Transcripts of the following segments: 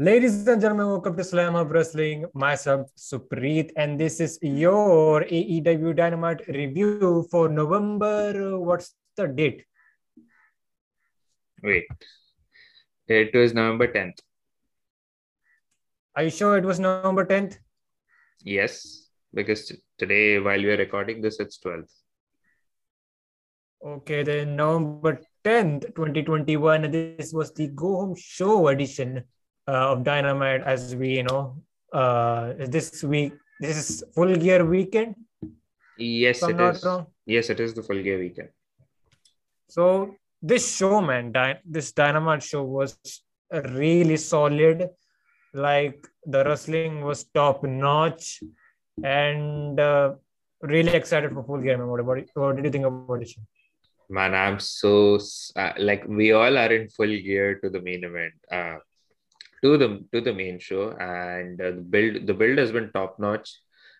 Ladies and gentlemen, welcome to Slamhub Wrestling. Myself, Suprit, and this is your AEW Dynamite review for November. Uh, what's the date? Wait, it was November 10th. Are you sure it was November 10th? Yes, because today, while we are recording this, it's 12th. Okay, then November 10th, 2021. This was the Go Home Show edition uh, of Dynamite as we, you know, uh, this week, this is full gear weekend. Yes, it is. wrong. Yes, it is the full gear weekend. So this show, man, this Dynamite show was really solid. Like the wrestling was top notch, and uh, really excited for full gear. Man, what about it? What did you think about it? Man, I'm so uh, like we all are in full gear to the main event, uh, to the to the main show, and uh, the build the build has been top notch.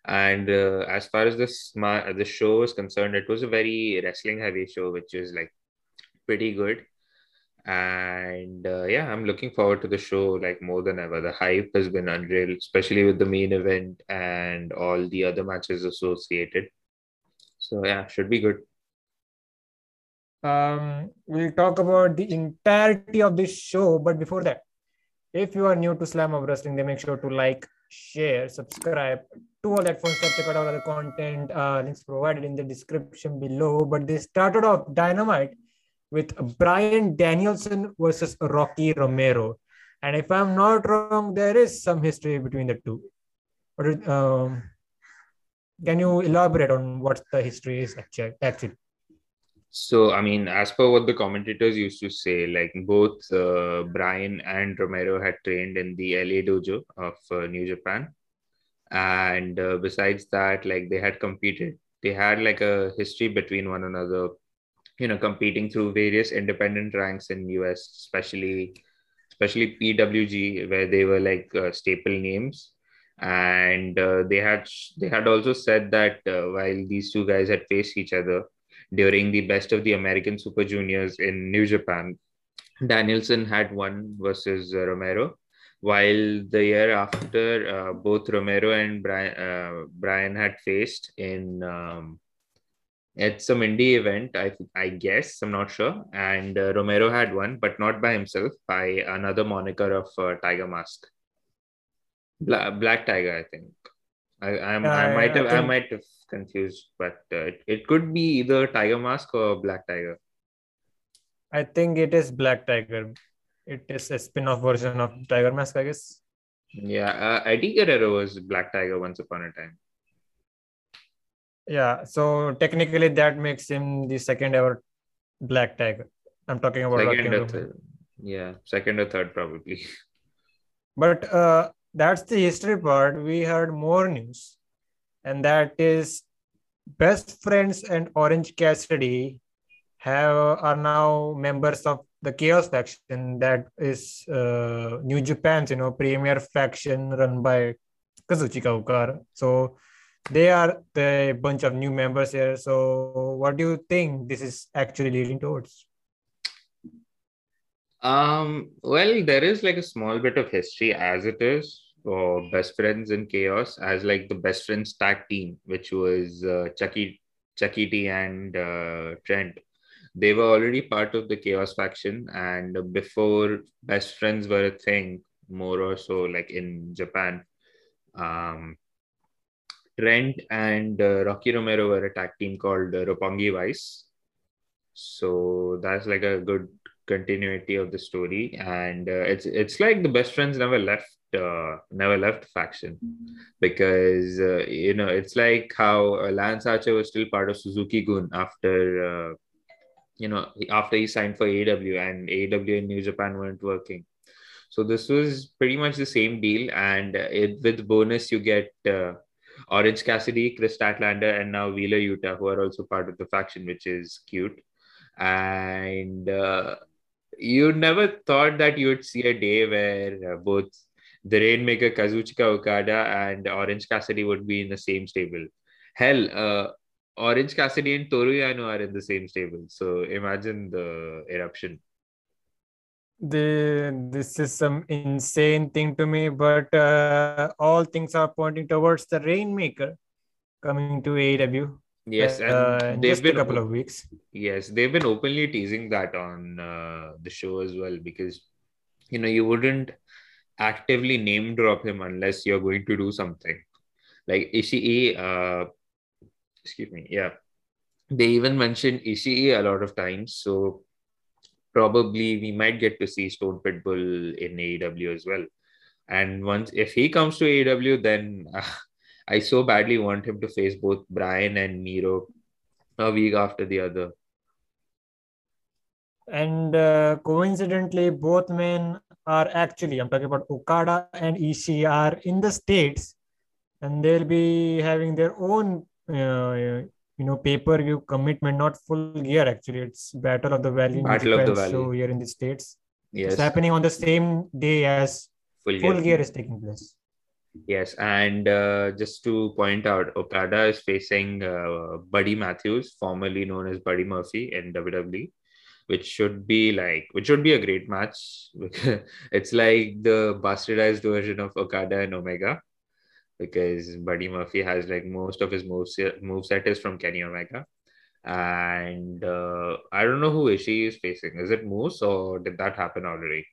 And uh, as far as this ma- the show is concerned, it was a very wrestling heavy show, which is like pretty good. And uh, yeah, I'm looking forward to the show like more than ever. The hype has been unreal, especially with the main event and all the other matches associated. So yeah, should be good. Um, we'll talk about the entirety of this show, but before that, if you are new to Slamhub Wrestling, then make sure to like, share, subscribe, to all that fun stuff. Check out all other content. Uh, links provided in the description below. But they started off Dynamite with Bryan Danielson versus Rocky Romero, and if I'm not wrong, there is some history between the two. Is- um, can you elaborate on what the history is actually? Actually, So, I mean, as per what the commentators used to say, like both uh, Bryan and Romero had trained in the LA dojo of uh, New Japan. And uh, besides that, like they had competed, they had like a history between one another, you know, competing through various independent ranks in US, especially especially PWG, where they were like uh, staple names. And uh, they had they had also said that uh, while these two guys had faced each other, during the best of the American Super Juniors in New Japan. Danielson had won versus uh, Romero, while the year after, uh, both Romero and Bryan, uh, Bryan had faced in um, at some indie event, I, I guess, I'm not sure. And uh, Romero had won, but not by himself, by another moniker of uh, Tiger Mask. Bla- Black Tiger, I think. I, I'm, I I- might I have I think- might have confused, but uh, it, it could be either Tiger Mask or Black Tiger. I think it is Black Tiger. It is a spin-off version of Tiger Mask, I guess. Yeah, uh, Eddie Guerrero was Black Tiger once upon a time. Yeah, so technically that makes him the second ever Black Tiger. I'm talking about Second or third. Yeah, second or third probably. But uh, that's the history part. We heard more news, and that is Best Friends and Orange Cassidy have are now members of the Chaos faction. That is uh, New Japan's you know premier faction run by Kazuchika Okada. So they are the bunch of new members here. So what do you think this is actually leading towards? Um, well, there is like a small bit of history as it is for Best Friends in Chaos as like the Best Friends tag team, which was uh, Chucky, Chucky T and uh, Trent. They were already part of the Chaos faction, and before Best Friends were a thing, more or so like in Japan, um, Trent and uh, Rocky Romero were a tag team called uh, Roppongi Vice. So that's like a good continuity of the story, and uh, it's it's like the best friends never left, uh, never left faction, because uh, you know it's like how uh, Lance Archer was still part of Suzuki Gun after uh, you know after he signed for AEW, and AEW in New Japan weren't working. So this was pretty much the same deal, and uh, it, with bonus you get uh, Orange Cassidy, Kris Statlander, and now Wheeler Yuta, who are also part of the faction, which is cute. And uh, you never thought that you would see a day where both the Rainmaker Kazuchika Okada and Orange Cassidy would be in the same stable. Hell, uh, Orange Cassidy and Toru Yano are in the same stable. So imagine the eruption. the this is some insane thing to me, but uh, all things are pointing towards the Rainmaker coming to AEW. Yes, and uh, they've just a couple of weeks. yes, they've been openly teasing that on uh, the show as well because you know you wouldn't actively name drop him unless you're going to do something. Like Ishii, uh, excuse me, yeah, they even mentioned Ishii a lot of times, so probably we might get to see Stone Pitbull in AEW as well. And once if he comes to AEW, then uh, I so badly want him to face both Bryan and Miro a week after the other. And uh, coincidentally, both men are actually, I'm talking about Okada and Ishii are in the States and they'll be having their own, uh, you know, pay-per-view commitment, not full gear actually. It's Battle of the Valley, Battle of the Valley. show here in the States. Yes, It's happening on the same day as full full gear. gear is taking place. Yes, and uh, just to point out, Okada is facing uh, Buddy Matthews, formerly known as Buddy Murphy in WWE, which should be like, which should be a great match. it's like the bastardized version of Okada and Omega, because Buddy Murphy has like most of his moves moveset is from Kenny Omega. And uh, I don't know who Ishii is facing. Is it Moose or did that happen already?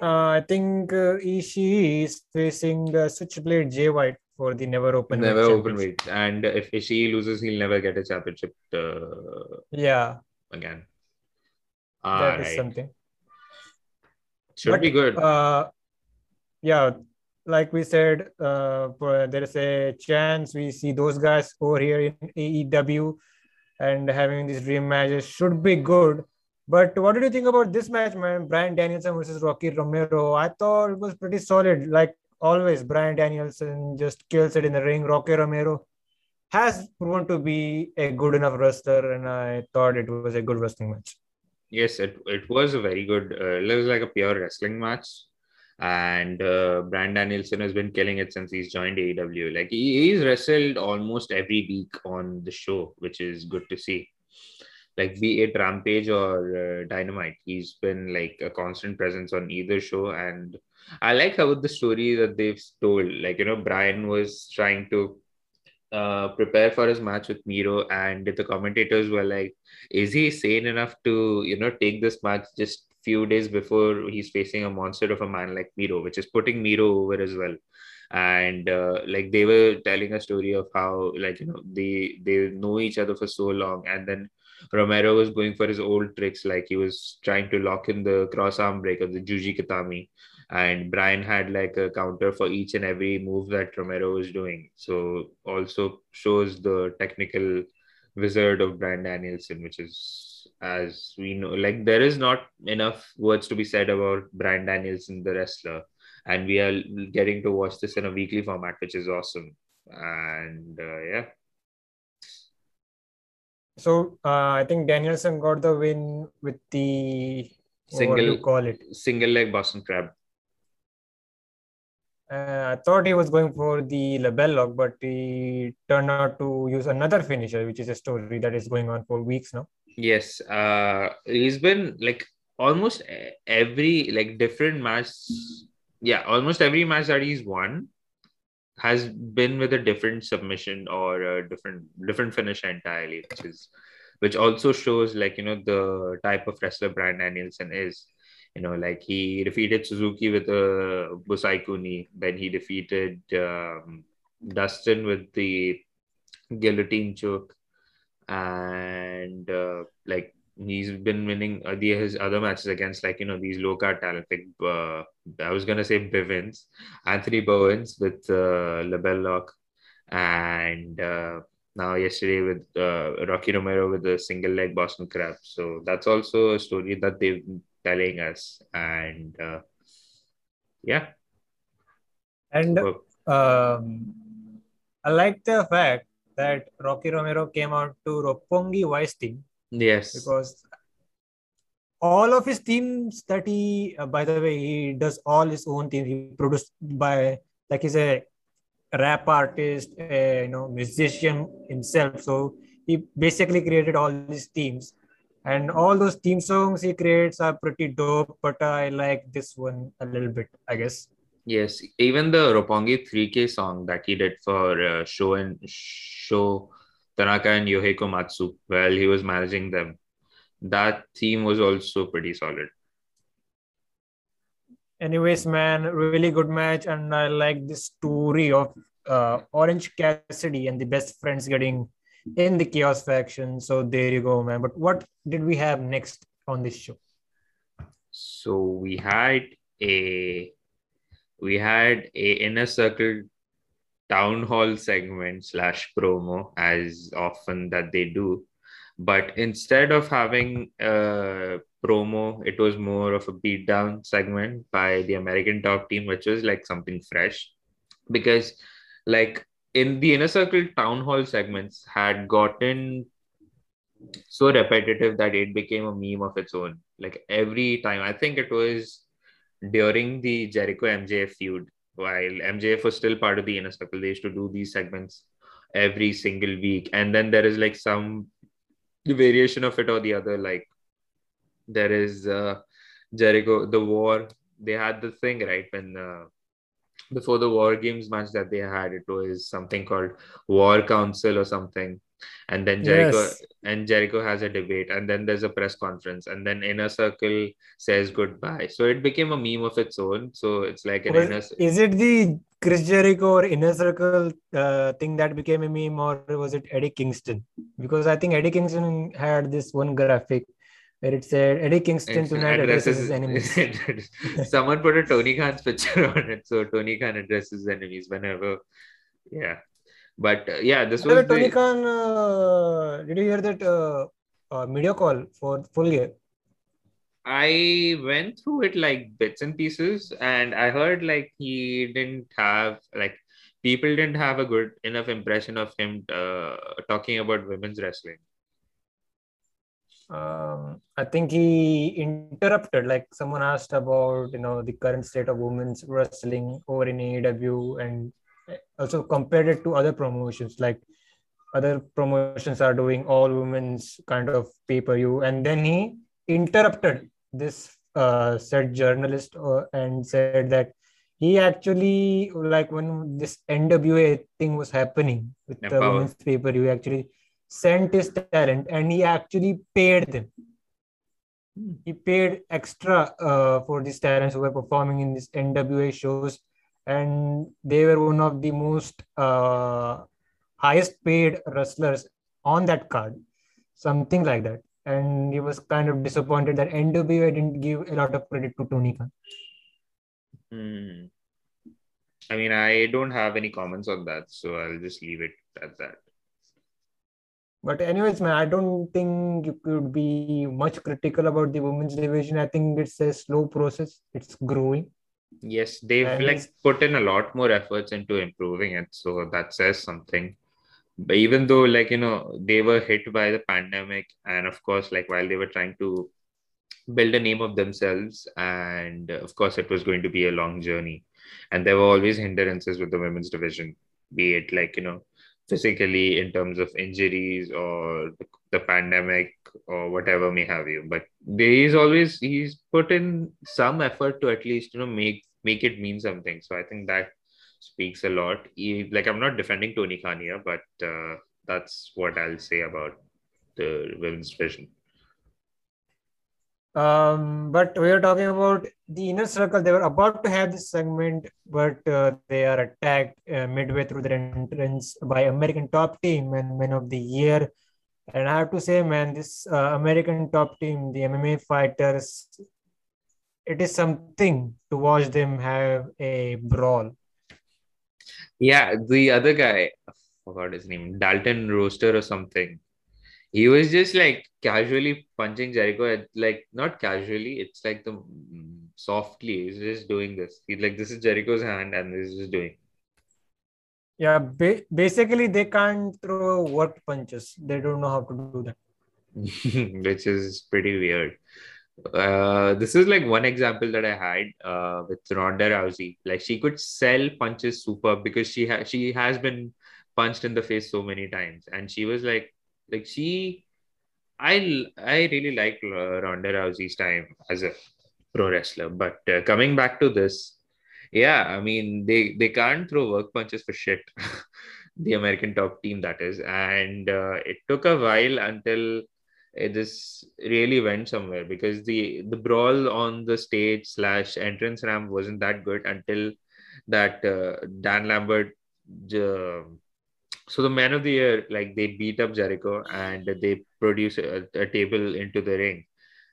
Uh, I think uh, Ishii is facing the Switchblade Jay White for the Never Open. Never open weight. And if Ishii loses, he'll never get a championship uh, Yeah, again. That is Alright. something. Should But, be good. Uh, yeah, like we said, uh, there is a chance we see those guys over here in AEW and having these dream matches should be good. But what did you think about this match, man? Bryan Danielson versus Rocky Romero. I thought it was pretty solid. Like always, Bryan Danielson just kills it in the ring. Rocky Romero has proven to be a good enough wrestler, and I thought it was a good wrestling match. Yes, it, it was a very good, uh, it was like a pure wrestling match. And uh, Bryan Danielson has been killing it since he's joined AEW. Like he, he's wrestled almost every week on the show, which is good to see. Like be it Rampage or uh, Dynamite, he's been like a constant presence on either show. And I like how the story that they've told. Like you know, Bryan was trying to uh, prepare for his match with Miro, and the commentators were like, "Is he sane enough to you know take this match just few days before he's facing a monster of a man like Miro, which is putting Miro over as well." And uh, like they were telling a story of how like you know they they know each other for so long, and then Romero was going for his old tricks, like he was trying to lock in the cross arm break of the Juji Gatame and Bryan had like a counter for each and every move that Romero was doing. So also shows the technical wizard of Bryan Danielson, which is as we know, like there is not enough words to be said about Bryan Danielson, the wrestler, and we are getting to watch this in a weekly format, which is awesome. And uh, yeah, So uh, I think Danielson got the win with the what do you single call it? single leg Boston Crab. Uh, I thought he was going for the LeBell Lock, but he turned out to use another finisher, which is a story that is going on for weeks now. Yes, uh, he's been like almost every like different match. Yeah, almost every match that he's won has been with a different submission or a different different finish entirely, which is which also shows like you know the type of wrestler Bryan Danielson is. You know, like he defeated Suzuki with a Busaiku Knee, then he defeated um, Dustin with the guillotine choke. And uh, like he's been winning uh, his other matches against like you know these low card talent like uh, I was gonna say Bivens, Anthony Bowens with uh, LeBell Lock, and uh, now yesterday with uh, Rocky Romero with the single leg Boston Crab. So that's also a story that they've telling us, and uh, yeah, And um, I like the fact that Rocky Romero came out to Roppongi Vice team yes, because all of his teams that he, uh, by the way, he does all his own teams. He produced by like he's a rap artist, a, you know, musician himself. So he basically created all these teams. And all those theme songs he creates are pretty dope, but I like this one a little bit, I guess. Yes, even the Roppongi 3K song that he did for uh, Sho and Sho Tanaka and Yohei Komatsu while he was managing them, that theme was also pretty solid. Anyways, man, really good match, and I like this story of uh, Orange Cassidy and the best friends getting in the Chaos faction. So there you go, man. But what did we have next on this show? So we had a we had a inner circle town hall segment slash promo as often that they do but instead of having a promo it was more of a beatdown segment by the american top team which was like something fresh because like in the inner circle town hall segments had gotten so repetitive that it became a meme of its own. Like every time i think it was during the jericho mjf feud while mjf was still part of the inner circle they used to do these segments every single week. And then there is like some variation of it or the other like there is uh, jericho the war they had the thing right when uh, before the war games match that they had it was something called war council or something and then jericho Yes. and jericho has a debate and then there's a press conference and then inner circle says goodbye so it became a meme of its own so it's like an Was- inner is it the Chris Jericho or Inner Circle uh, thing that became a meme, or was it Eddie Kingston? Because I think Eddie Kingston had this one graphic where it said Eddie Kingston It's- tonight addresses his enemies. someone put a tony khan's picture on it so tony khan addresses enemies whenever yeah but uh, yeah this was Tony the, Khan, uh, did you hear that uh, uh, media call for full gear? I went through it like bits and pieces, and I heard like he didn't have like people didn't have a good enough impression of him uh, talking about women's wrestling. Um, I think he interrupted, like someone asked about, you know, the current state of women's wrestling over in AEW and also compared it to other promotions, like other promotions are doing all women's kind of pay-per-view. And then he interrupted this uh, said journalist uh, and said that he actually, like when this NWA thing was happening with the women's pay-per-view, actually sent his talent and he actually paid them. He paid extra uh, for these talents who were performing in these NWA shows, and they were one of the most uh, highest paid wrestlers on that card, something like that. And he was kind of disappointed that NWA didn't give a lot of credit to Tony Khan. Hmm. I mean, I don't have any comments on that, so I'll just leave it at that. But anyways, man, I don't think you could be much critical about the women's division. I think it's a slow process. It's growing. Yes, they've And like put in a lot more efforts into improving it, so that says something. But even though, like, you know, they were hit by the pandemic, and of course, like, while they were trying to build a name of themselves, and of course, it was going to be a long journey, and there were always hindrances with the women's division, be it like, you know, physically in terms of injuries or the, pandemic or whatever may have you. But he's always he's put in some effort to at least you know make make it mean something. So I think that speaks a lot. He, like I'm not defending Tony Khan here, but uh, that's what I'll say about the women's division. Um, but we are talking about the inner circle. They were about to have this segment, but uh, they are attacked uh, midway through their entrance by American Top Team and Men of the Year. And I have to say, man, this uh, American Top Team, the MMA fighters, it is something to watch them have a brawl. Yeah, the other guy, I forgot his name, Dalton Rosta or something. He was just like casually punching Jericho, at, like not casually, it's like the mm, softly. He's just doing this. He's like, this is Jericho's hand, and this is just doing. Yeah, ba- basically they can't throw worked punches. They don't know how to do that. which is pretty weird. Uh, this is like one example that I had uh, with Ronda Rousey. Like she could sell punches super because she ha- she has been punched in the face so many times, and she was like, like she I I really like Ronda Rousey's time as a pro wrestler, but uh, coming back to this, yeah, I mean they they can't throw work punches for shit. the American top team that is, and uh, it took a while until this really went somewhere because the the brawl on the stage slash entrance ramp wasn't that good until that uh, Dan Lambert. Uh, so the man of the year, like they beat up Jericho and they produce a, a table into the ring,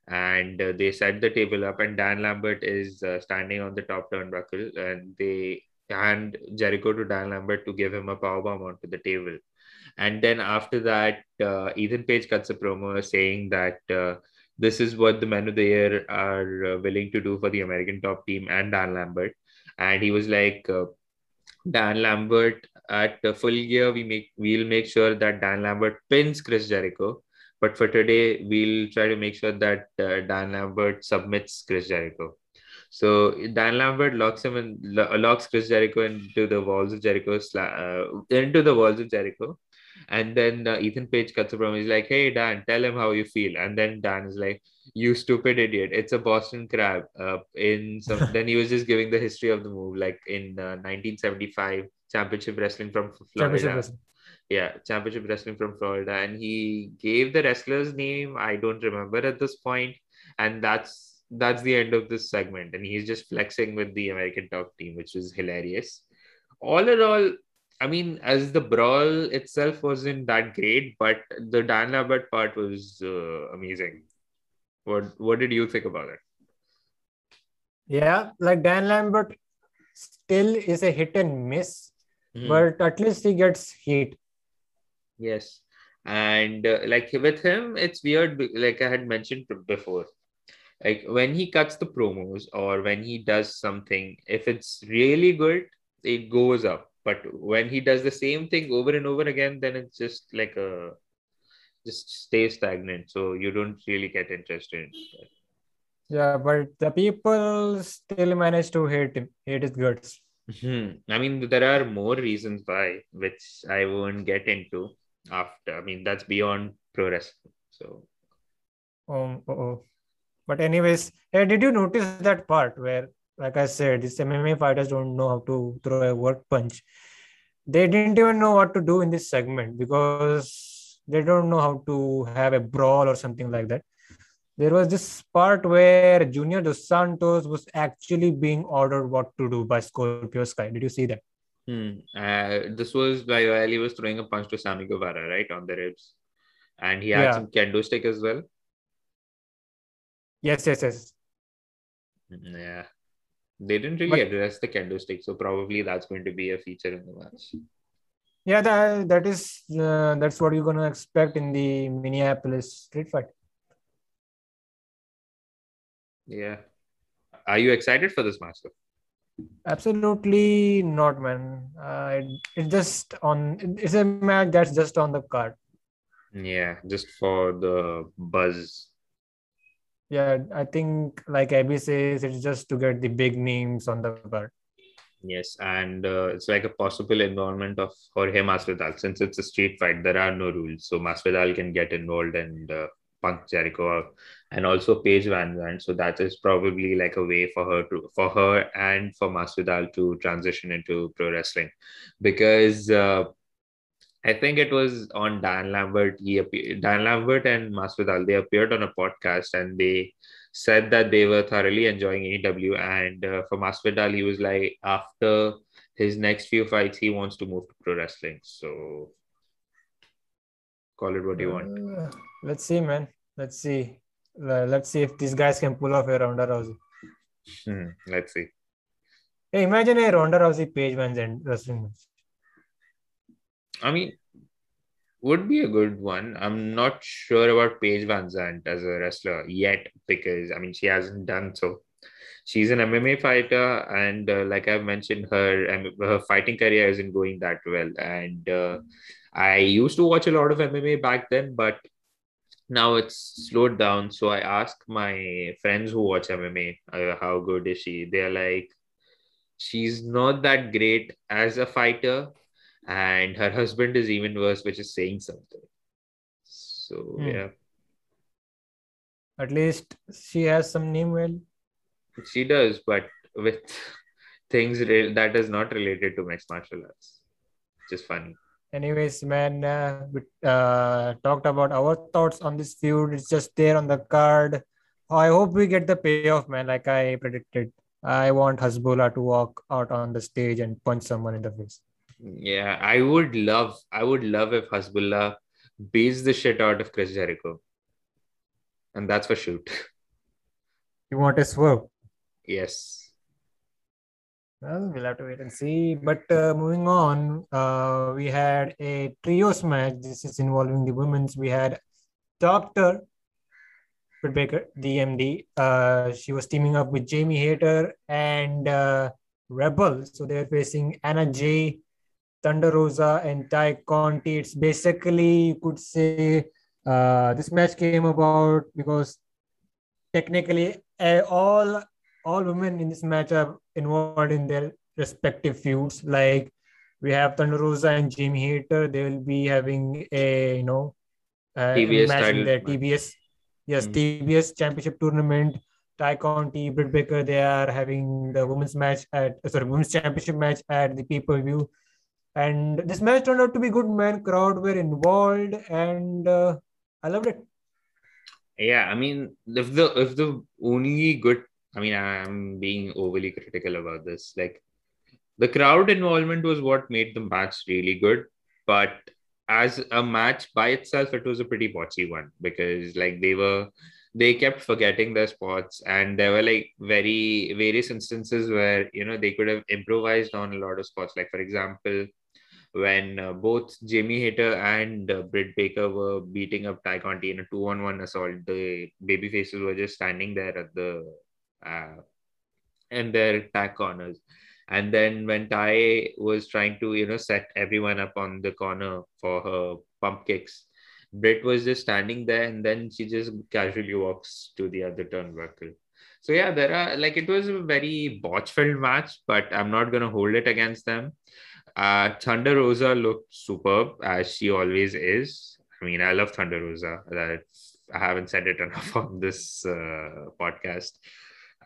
and uh, they set the table up, and Dan Lambert is uh, standing on the top turnbuckle, and they hand Jericho to Dan Lambert to give him a powerbomb onto the table and then after that, uh, Ethan Page cuts a promo saying that uh, this is what the men of the year are uh, willing to do for the American top team and Dan Lambert. And he was like, uh, Dan Lambert at full gear, we make we'll make sure that Dan Lambert pins Chris Jericho. But for today, we'll try to make sure that uh, Dan Lambert submits Chris Jericho. So Dan Lambert locks him and locks Chris Jericho into the walls of Jericho, uh, into the walls of Jericho, and then uh, Ethan Page cuts a promo. He's like, "Hey Dan, tell him how you feel." And then Dan is like, "You stupid idiot! It's a Boston Crab." Uh, in some, then he was just giving the history of the move, like in uh, 1975 Championship Wrestling from Florida. Championship Wrestling. Yeah, Championship Wrestling from Florida, and he gave the wrestler's name. I don't remember at this point, and that's that's the end of this segment. And he's just flexing with the American top team, which is hilarious. All in all, I mean, as the brawl itself wasn't that great, but the Dan Lambert part was uh, amazing. What What did you think about it? Yeah, like Dan Lambert still is a hit and miss, mm. but at least he gets hit. Yes, and uh, like with him, it's weird. Like I had mentioned before, like when he cuts the promos or when he does something, if it's really good, it goes up but when he does the same thing over and over again then it's just like a just stay stagnant. So you don't really get interested. Yeah but the people still manage to hate him. Hate his guts. Hmm. I mean there are more reasons why which i won't get into after. I mean that's beyond pro wrestling. So um oh but anyways hey, did you notice that part where like I said, these MMA fighters don't know how to throw a work punch. They didn't even know what to do in this segment because they don't know how to have a brawl or something like that. There was this part where Junior Dos Santos was actually being ordered what to do by Scorpio Sky. Did you see that? Hmm. Uh, this was by while he was throwing a punch to Sammy Guevara, right, on the ribs. And he had yeah. some kendo stick as well. Yes, yes, yes. Hmm, yeah. They didn't really but, address the kendo stick, so probably that's going to be a feature in the match. Yeah, that that is uh, that's what you're gonna expect in the Minneapolis street fight. Yeah, are you excited for this match? Though? Absolutely not, man. Uh, it, it's just on. It's a match that's just on the card. Yeah, just for the buzz yeah, I think like Abby says, it's just to get the big names on the card. Yes, and uh, it's like a possible involvement of Jorge Masvidal. Since it's a street fight, there are no rules, so Masvidal can get involved and uh, punch Jericho and also Paige VanZant. So that is probably like a way for her to, for her and for Masvidal to transition into pro wrestling, because uh, I think it was on Dan Lambert. He appeared, Dan Lambert and Masvidal. They appeared on a podcast and they said that they were thoroughly enjoying AEW. And uh, for Masvidal, he was like, after his next few fights, he wants to move to pro wrestling. So call it what you want. Uh, let's see, man. Let's see. let's see if these guys can pull off a Ronda Rousey. Hmm, let's see. Hey, imagine a Ronda Rousey Paige VanZant wrestling match. I mean, would be a good one. I'm not sure about Paige VanZant as a wrestler yet because I mean she hasn't done so. She's an MMA fighter, and uh, like I've mentioned, her her fighting career isn't going that well. And uh, I used to watch a lot of MMA back then, but now it's slowed down. So I ask my friends who watch MMA, uh, how good is she? They're like, she's not that great as a fighter, and her husband is even worse, which is saying something. So hmm. yeah, At least she has some name well. She does, but with things re- that is not related to mixed martial arts. Just funny. Anyways, man, uh, we uh, talked about our thoughts on this feud. It's just there on the card. I hope we get the payoff, man. Like I predicted, I want Hasbullah to walk out on the stage and punch someone in the face. Yeah, I would love, I would love if Hasbullah beats the shit out of Chris Jericho, and that's for shoot. You want a swerve? Yes. Well, we'll have to wait and see. But uh, moving on, uh, we had a trios match. This is involving the women's. We had Doctor Britt Baker, DMD. Uh, she was teaming up with Jamie Hayter and uh, Rebel. So they're facing Anna Jay, Thunder Rosa, and Tay Conti. It's basically, you could say, uh, this match came about because technically uh, all all women in this match are involved in their respective feuds. Like we have Thunder Rosa and Jamie Hayter. They will be having a you know uh, TBS match in their. TBS yes Mhm. TBS Championship tournament. Tay Conti, Britt Baker, they are having the women's match at sorry women's championship match at the pay per view. And this match turned out to be good, man. Crowd were involved, and uh, I loved it. Yeah, I mean, if the if the only good, I mean, I'm being overly critical about this. Like, the crowd involvement was what made the match really good, but as a match by itself, it was a pretty botchy one because like they were they kept forgetting their spots and there were like very various instances where you know they could have improvised on a lot of spots. Like for example, when uh, both Jamie Hayter and uh, Britt Baker were beating up Tay Conti in a two-on-one assault, the baby faces were just standing there at the uh, in their tag corners. And then when Tay was trying to, you know, set everyone up on the corner for her pump kicks, Britt was just standing there and then she just casually walks to the other turnbuckle. So yeah, there are like it was a very botch-filled match, but I'm not gonna hold it against them. Uh, Thunder Rosa looked superb as she always is. I mean, I love Thunder Rosa. That I haven't said it enough on this uh, podcast.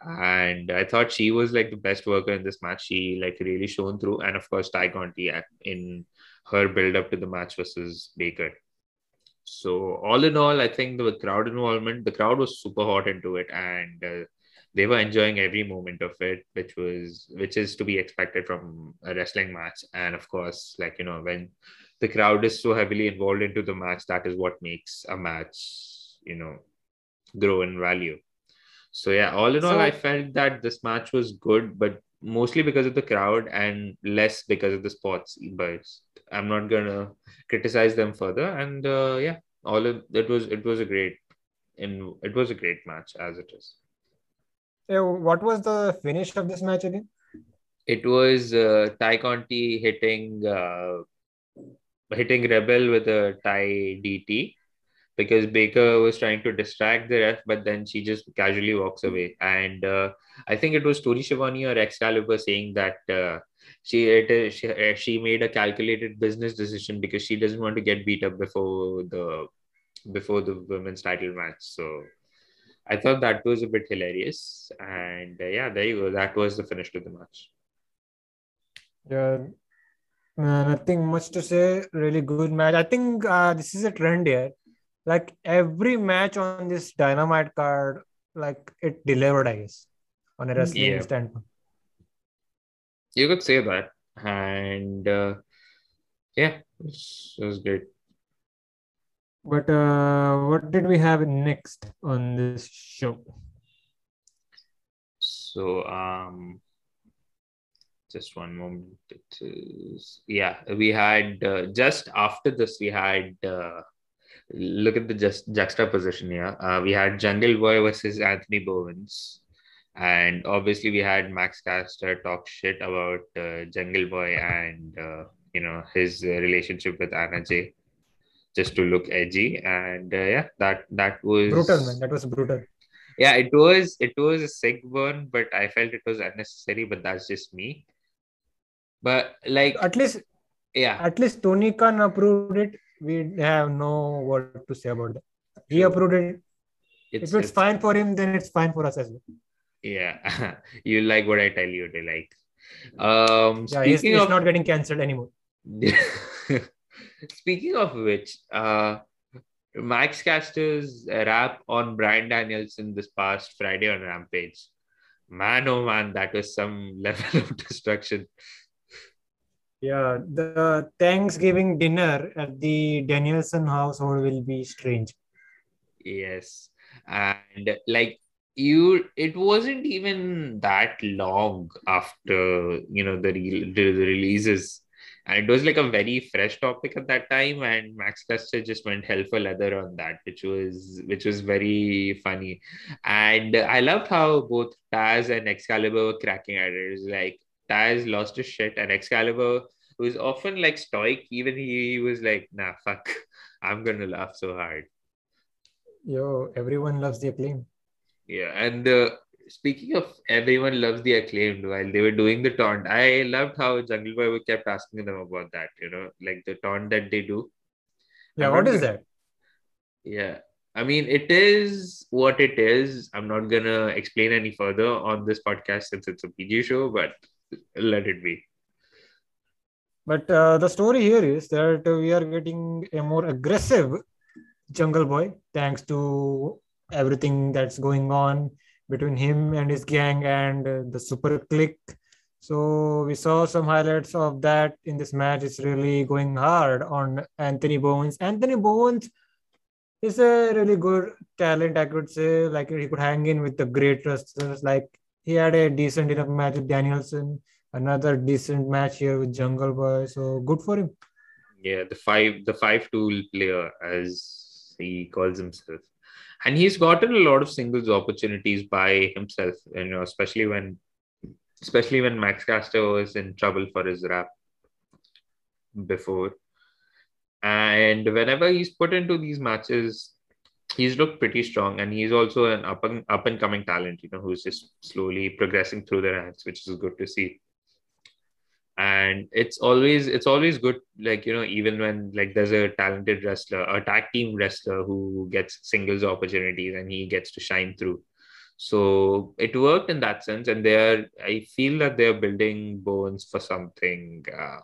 And I thought she was like the best worker in this match. She like really shone through, and of course, Tay Conti in her build up to the match versus Baker. So all in all, I think the crowd involvement, the crowd was super hot into it, and uh, they were enjoying every moment of it, which was which is to be expected from a wrestling match. And of course, like you know, when the crowd is so heavily involved into the match, that is what makes a match, you know, grow in value. So yeah, all in all, I felt that this match was good, but mostly because of the crowd and less because of the spots. But I'm not gonna criticize them further. And uh, yeah, all of it was it was a great, and it was a great match as it is. What was the finish of this match again? It was uh, Tay Conti hitting uh, hitting Rebel with a TayDT because Baker was trying to distract the ref, but then she just casually walks away. And uh, I think it was Tony Schiavone or Excalibur saying that uh, she, it, she uh, she made a calculated business decision because she doesn't want to get beat up before the before the women's title match. So I thought that was a bit hilarious. And uh, yeah, there you go. That was the finish to the match. Yeah, uh, nothing much to say. Really good match. I think uh, this is a trend here. Like every match on this Dynamite card, like it delivered, I guess, on a wrestling Yeah. standpoint. You could say that. And uh, yeah, it was, it was great. But uh, what did we have next on this show? So, um, just one moment. It is, yeah, we had uh, just after this, we had uh, look at the just juxtaposition here. Uh, we had Jungle Boy versus Anthony Bowens, and obviously we had Max Caster talk shit about uh, Jungle Boy and uh, you know his relationship with Anna Jay, just to look edgy. And uh, yeah, that that was Brutal, man. That was brutal. yeah it was it was a sick burn but i felt it was unnecessary but that's just me but like At least, yeah at least Tony Khan approved it. We have no word to say about that. He approved it. if it's, fine for him, then it's fine for us as well. Yeah, you like what I tell you to like. Um, Yeah, he's, speaking he's of not getting cancelled anymore. speaking of which, uh, Max Caster's rap on Bryan Danielson this past Friday on Rampage. Man, oh man, that was some level of destruction. Yeah, the Thanksgiving dinner at the Danielson household will be strange. Yes. And like you it wasn't even that long after you know the, re- the, the releases and it was like a very fresh topic at that time and max Caster just went hell for leather on that which was which was very funny. And i loved how both taz and excalibur were cracking at it, it was like taz lost his shit and excalibur was often like stoic. Even he was like nah fuck. I'm gonna laugh so hard. Yo, everyone loves the acclaim. Yeah, and uh, speaking of everyone loves the acclaimed while they were doing the taunt, I loved how Jungle Boy kept asking them about that, you know, like the taunt that they do. Yeah, I'm what gonna- that? Yeah. I mean, it is what it is. I'm not gonna explain any further on this podcast since it's a PG show, but let it be. But uh, the story here is that we are getting a more aggressive Jungle Boy thanks to everything that's going on between him and his gang and uh, the Super Kliq. So we saw some highlights of that in this match. It's really going hard on Anthony Bowens. Anthony Bowens is a really good talent, I could say. Like he could hang in with the great wrestlers. Like he had a decent enough match with Danielson another decent match here with Jungle Boy. So good for him. Yeah, the five the five tool player as he calls himself. And he's gotten a lot of singles opportunities by himself, you know, especially when especially when Max Caster was in trouble for his rap before. And whenever he's put into these matches, he's looked pretty strong. And he's also an up and up and coming talent, you know, who's just slowly progressing through the ranks, which is good to see and it's always it's always good like you know even when like there's a talented wrestler a tag team wrestler who gets singles opportunities and he gets to shine through. So it worked in that sense. And they're i feel that they're building bones for something uh,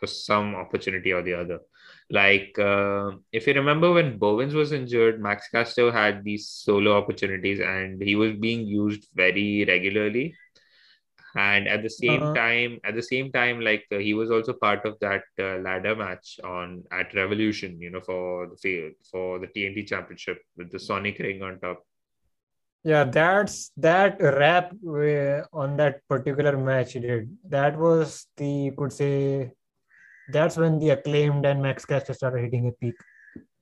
for some opportunity or the other. Like uh, if you remember when Bowens was injured max caster had these solo opportunities and he was being used very regularly and at the same Uh-huh. time at the same time like uh, he was also part of that uh, ladder match on at revolution you know for the field for the tnt championship with the sonic ring on top Yeah, that's that rap uh, on that particular match he did. That was the you could say that's when the acclaimed and Max Caster started hitting a peak.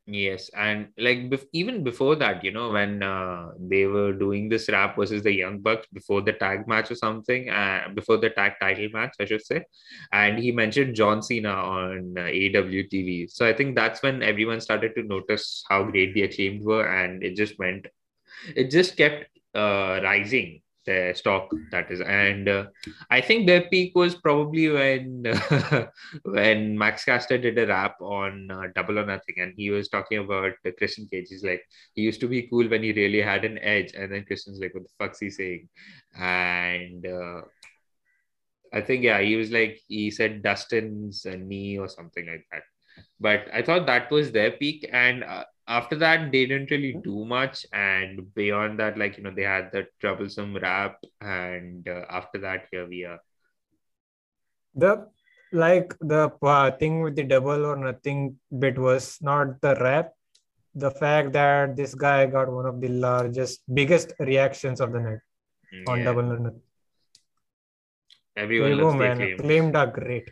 Yes and like bef- even before that you know when uh, they were doing this rap versus the young bucks before the tag match or something uh, before the tag title match i should say and he mentioned john cena on uh, so i think that's when everyone started to notice how great the acclaimed were and it just went it just kept uh, rising their stock that is and uh, i think their peak was probably when when max caster did a rap on uh, double or nothing and he was talking about uh, christian cage. He's like he used to be cool when he really had an edge and then christian's like what the fuck's he saying? And uh, i think yeah he was like he said dustin's uh, knee or something like that. But i thought that was their peak and uh, after that they didn't really do much and beyond that like you know they had the troublesome rap and uh, after that here we are The like the uh, thing with the double or nothing bit was not the rap, the fact that this guy got one of the largest, biggest reactions of the night on double or nothing. Everyone go, loves the man. Acclaimed are great.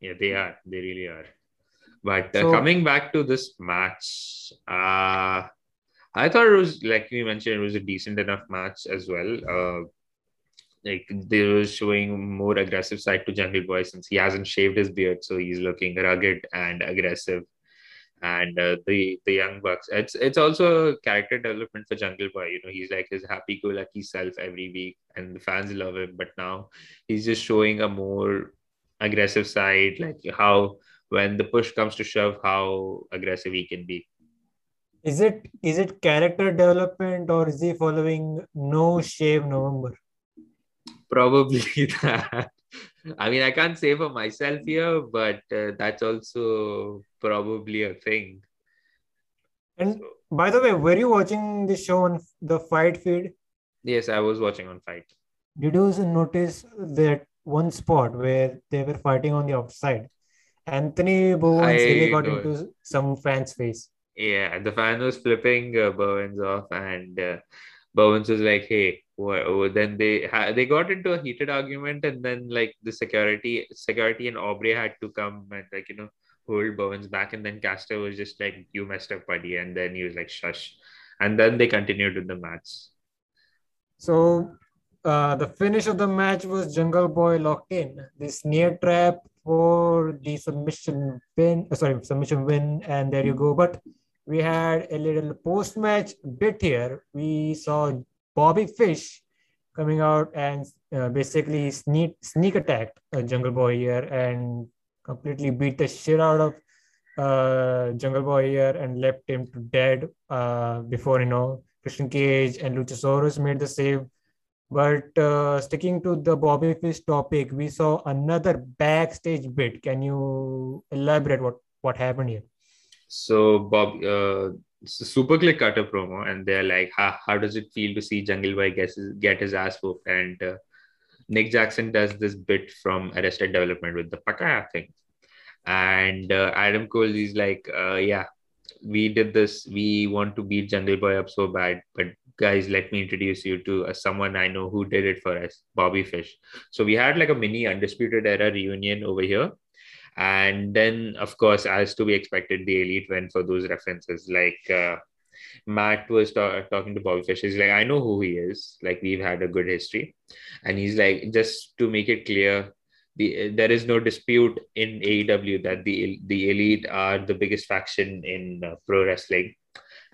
Yeah, they are. They really are. But uh, So- coming back to this match, uh, I thought it was like you mentioned, it was a decent enough match as well. Uh, like they were showing more aggressive side to Jungle Boy since he hasn't shaved his beard, so he's looking rugged and aggressive. And uh, the the young bucks, it's it's also a character development for Jungle Boy. You know, he's like his happy-go-lucky self every week, and the fans love him. But now he's just showing a more aggressive side, like how when the push comes to shove, how aggressive he can be. Is it is it character development or is he following no shave November? Probably that. I mean, I can't say for myself here, but uh, that's also probably a thing. And so, by the way, were you watching the show on the fight feed? Yes, I was watching on fight. Did you notice that one spot where they were fighting on the outside? Anthony Bowens really got into some fan's face. Yeah, the fan was flipping uh, Bowens off, and uh, Bowens was like, "Hey, what, then they ha- they got into a heated argument, and then like the security, security and Aubrey had to come and like you know hold Bowens back, and then Caster was just like, "You messed up, buddy," and then he was like, "Shush," and then they continued with the match. So uh, the finish of the match was Jungle Boy locked in. the Snare Trap for the submission win. Uh, sorry, submission win, and there you go. But we had a little post match bit here. We saw Bobby Fish coming out and uh, basically sneak sneak attacked uh, Jungle Boy here and completely beat the shit out of uh, Jungle Boy here and left him to dead uh, before you know Christian Cage and Luchasaurus made the save. But uh, sticking to the Bobby Fish topic, we saw another backstage bit. Can you elaborate what what happened here? So Bob, uh, Super Kliq cut a promo, and they're like, "How how does it feel to see Jungle Boy get his, get his ass whooped?" And uh, Nick Jackson does this bit from Arrested Development with the Pakaya thing, and uh, Adam Cole is like, uh, "Yeah, we did this. We want to beat Jungle Boy up so bad, but guys, let me introduce you to uh, someone I know who did it for us, Bobby Fish." So we had like a mini Undisputed Era reunion over here. And then of course as to be expected the elite went for those references. Like uh, matt was ta- talking to bobby fish. He's like i know who he is. Like we've had a good history. And he's like just to make it clear the there is no dispute in AEW that the the elite are the biggest faction in uh, pro wrestling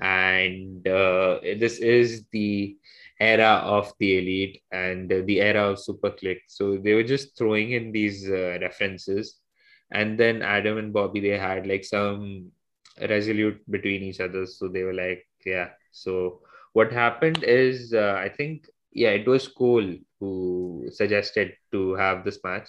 and uh, this is the era of the elite and the era of super Kliq so they were just throwing in these uh, references. And then adam and bobby they had like some resolute between each other. So they were like yeah. So what happened is uh, i think yeah it was cole who suggested to have this match.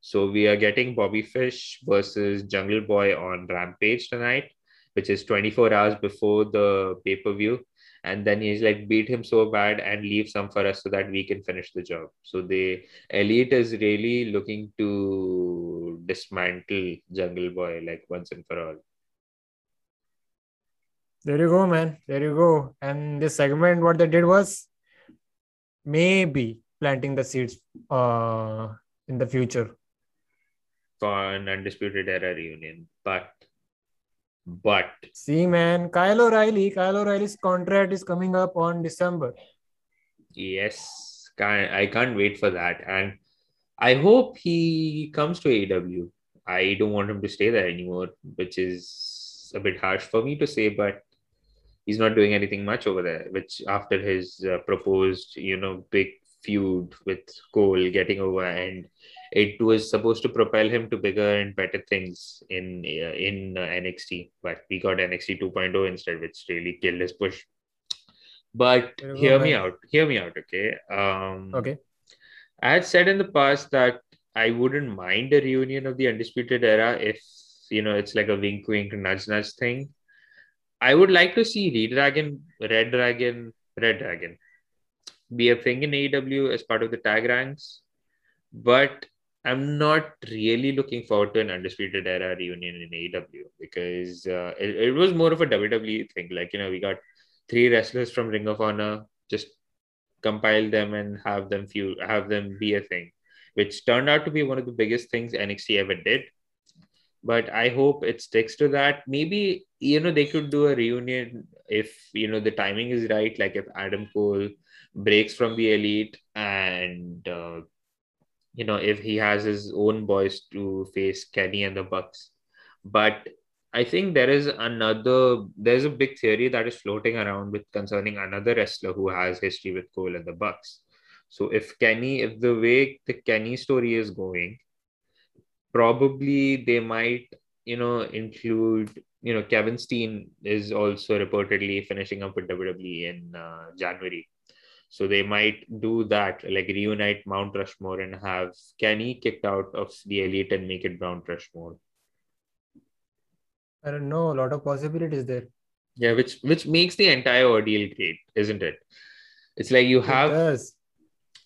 So we are getting bobby fish versus jungle boy on rampage tonight which is 24 hours before the pay-per-view. And then he's like beat him so bad and leave some for us so that we can finish the job. So the elite is really looking to dismantle jungle boy like once and for all. There you go man. There you go. And this segment what they did was maybe planting the seeds uh in the future. For an undisputed era reunion. But but see, man, Kyle O'Reilly, Kyle O'Reilly's contract is coming up on December. Yes, I can't wait for that, and I hope he comes to AEW. I don't want him to stay there anymore, which is a bit harsh for me to say, but he's not doing anything much over there. Which after his uh, proposed, you know, big feud with Cole getting over, and it was supposed to propel him to bigger and better things in uh, in uh, NXT, but we got NXT 2.0 instead, which really killed his push. But hear me out. Hear me out. Okay. Um, okay. I had said in the past that I wouldn't mind a reunion of the Undisputed Era if you know it's like a wink, wink, nudge, nudge thing. I would like to see Red Dragon, Red Dragon, Red Dragon be a thing in AEW as part of the tag ranks, but I'm not really looking forward to an undisputed era reunion in AEW because uh, it, it was more of a WWE thing. Like, you know, we got three wrestlers from Ring of Honor, just compile them and have them few have them be a thing, which turned out to be one of the biggest things NXT ever did. But I hope it sticks to that. Maybe, you know, they could do a reunion if, you know, the timing is right. Like if Adam Cole breaks from the elite and uh, you know if he has his own boys to face Kenny and the Bucks. But I think there is another there's a big theory that is floating around with concerning another wrestler who has history with Cole and the Bucks. So if Kenny, if the way the Kenny story is going, probably they might, you know, include you know, Kevin Steen is also reportedly finishing up with WWE in uh, January. So they might do that, like reunite Mount Rushmore and have Kenny kicked out of the elite and make it Mount Rushmore. I don't know. A lot of possibilities there. Yeah, which which makes the entire ordeal great, isn't it? It's like you have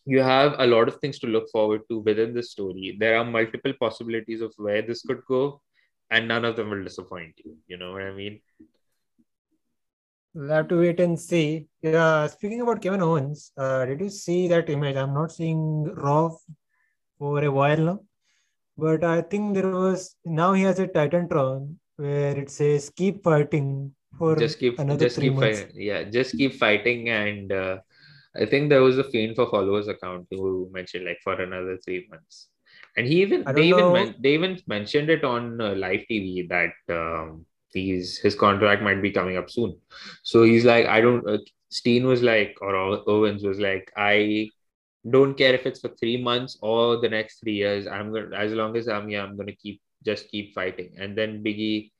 you have a lot of things to look forward to within the story. There are multiple possibilities of where this could go, and none of them will disappoint you. You know what I mean? We'll have to wait and see. Yeah, speaking about Kevin Owens, uh, did you see that image? I'm not seeing Raw for a while now, but I think there was now he has a Titantron where it says "Keep fighting for just keep another just three keep months." Fight, yeah, just keep fighting, and uh, I think there was a Fiend for Followers account who mentioned like for another three months, and he even they even men- they even mentioned it on uh, live TV that. Um, he's his contract might be coming up soon. So he's like, I don't. Uh, Steen was like, or Owens was like, I don't care if it's for three months or the next three years. I'm gonna, as long as I'm here, I'm gonna keep just keep fighting. And then Biggie,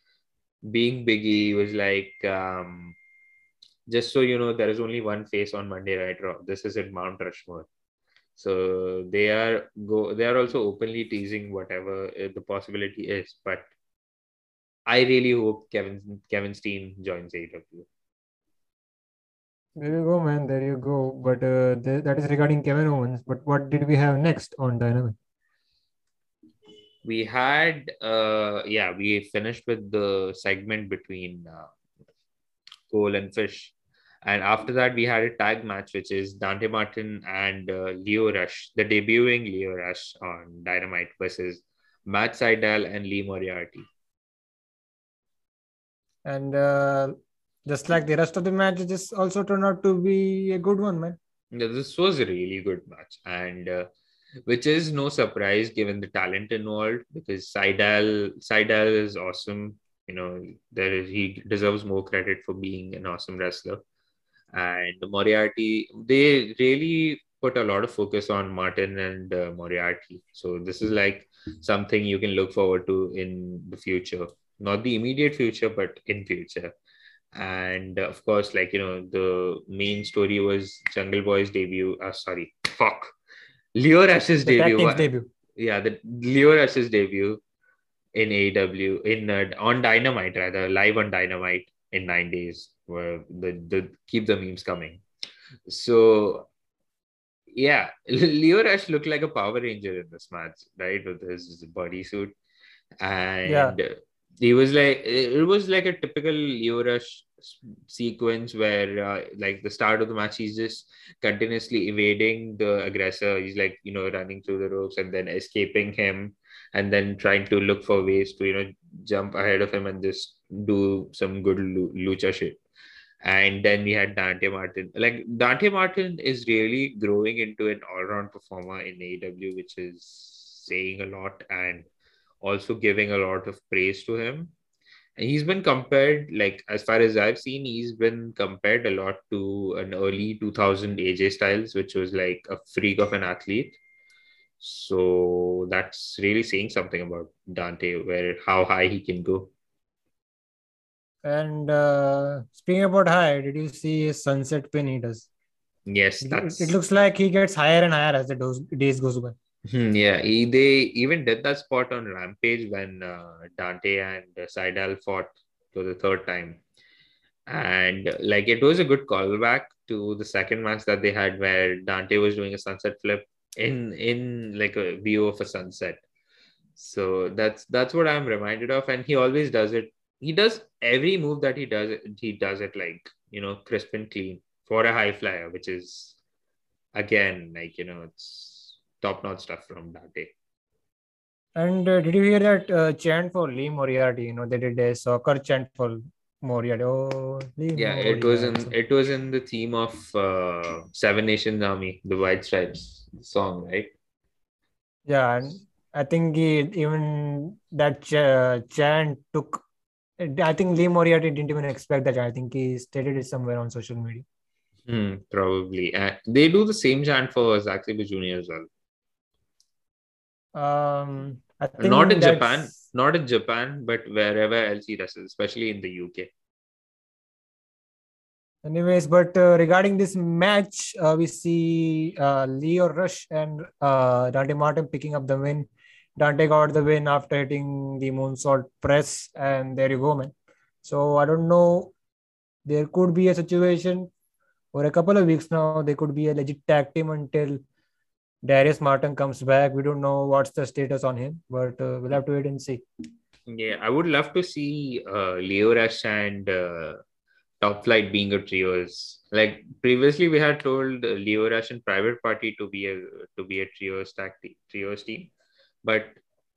being Biggie, was like, um, just so you know, there is only one face on Monday Night Raw. This is in Mount Rushmore. So they are go. They are also openly teasing whatever uh, the possibility is, but I really hope Kevin Kevin Steen joins AEW. There you go, man. There you go. But uh, th- that is regarding Kevin Owens. But what did we have next on Dynamite? We had, uh, yeah, we finished with the segment between uh, Cole and Fish. And after that, we had a tag match, which is Dante Martin and uh, Lio Rush, the debuting Lio Rush on Dynamite versus Matt Sydal and Lee Moriarty. And uh, just like the rest of the match, this also turned out to be a good one, man. Yeah, this was a really good match, and uh, which is no surprise given the talent involved because Sydal Sydal is awesome. You know, there is he deserves more credit for being an awesome wrestler. And Moriarty, they really put a lot of focus on Martin and uh, Moriarty. So this is like something you can look forward to in the future not the immediate future but in future and of course like you know the main story was jungle boy's debut uh, sorry fuck lio rush's debut. debut yeah the lio rush's debut in AEW in uh, on Dynamite rather live on Dynamite in nine days. Where the the keep the memes coming. So yeah, Lio Rush looked like a Power Ranger in this match, right, with his bodysuit, and yeah he was like it was like a typical Rush sequence where uh, like the start of the match he's just continuously evading the aggressor he's like you know running through the ropes and then escaping him and then trying to look for ways to you know jump ahead of him and just do some good lucha shit and then we had Dante Martin. Like Dante Martin is really growing into an all-round performer in AEW, which is saying a lot. And also giving a lot of praise to him. And he's been compared, like as far as I've seen, he's been compared a lot to an early 2000 AJ Styles, which was like a freak of an athlete. So that's really saying something about Dante, where how high he can go. And uh, speaking about high, did you see his sunset pin he does? Yes, that's... It, it looks like he gets higher and higher as the days goes by. Hmm, yeah, he, they even did that spot on Rampage when uh, Dante and uh, Sydal fought for the third time. And like it was a good callback to the second match that they had where Dante was doing a sunset flip in in like a view of a sunset. So that's that's what I'm reminded of. And he always does it. He does every move that he does, he does it like, you know, crisp and clean for a high flyer, which is again like, you know, it's top notch stuff from that day. And uh, did you hear that uh, chant for Lee Moriarty? You know, they did a soccer chant for Moriarty. Oh, Lee yeah, Moriarty. it was in it was in the theme of uh, Seven Nations Army, the White Stripes song, right? Yeah, and I think he, even that ch- chant took. I think Lee Moriarty didn't even expect that. I think he stated it somewhere on social media. Hmm, probably. Uh, they do the same chant for Zack Sabre Jr. as well. Um, I think Not in that's- Japan, not in Japan, but wherever else he wrestles, especially in the UK. Anyways, but uh, regarding this match, uh, we see uh, Lio Rush and uh, Dante Martin picking up the win. Dante got the win after hitting the moonsault press, and there you go, man. So I don't know. There could be a situation for a couple of weeks now. There could be a legit tag team until Darius Martin comes back. We don't know what's the status on him, but uh, we'll have to wait and see. Yeah, I would love to see uh, Lio Rush and uh, Top Flight being a trios. Like previously, we had told uh, Lio Rush and Private Party to be a to be a trios tag team, trios team, but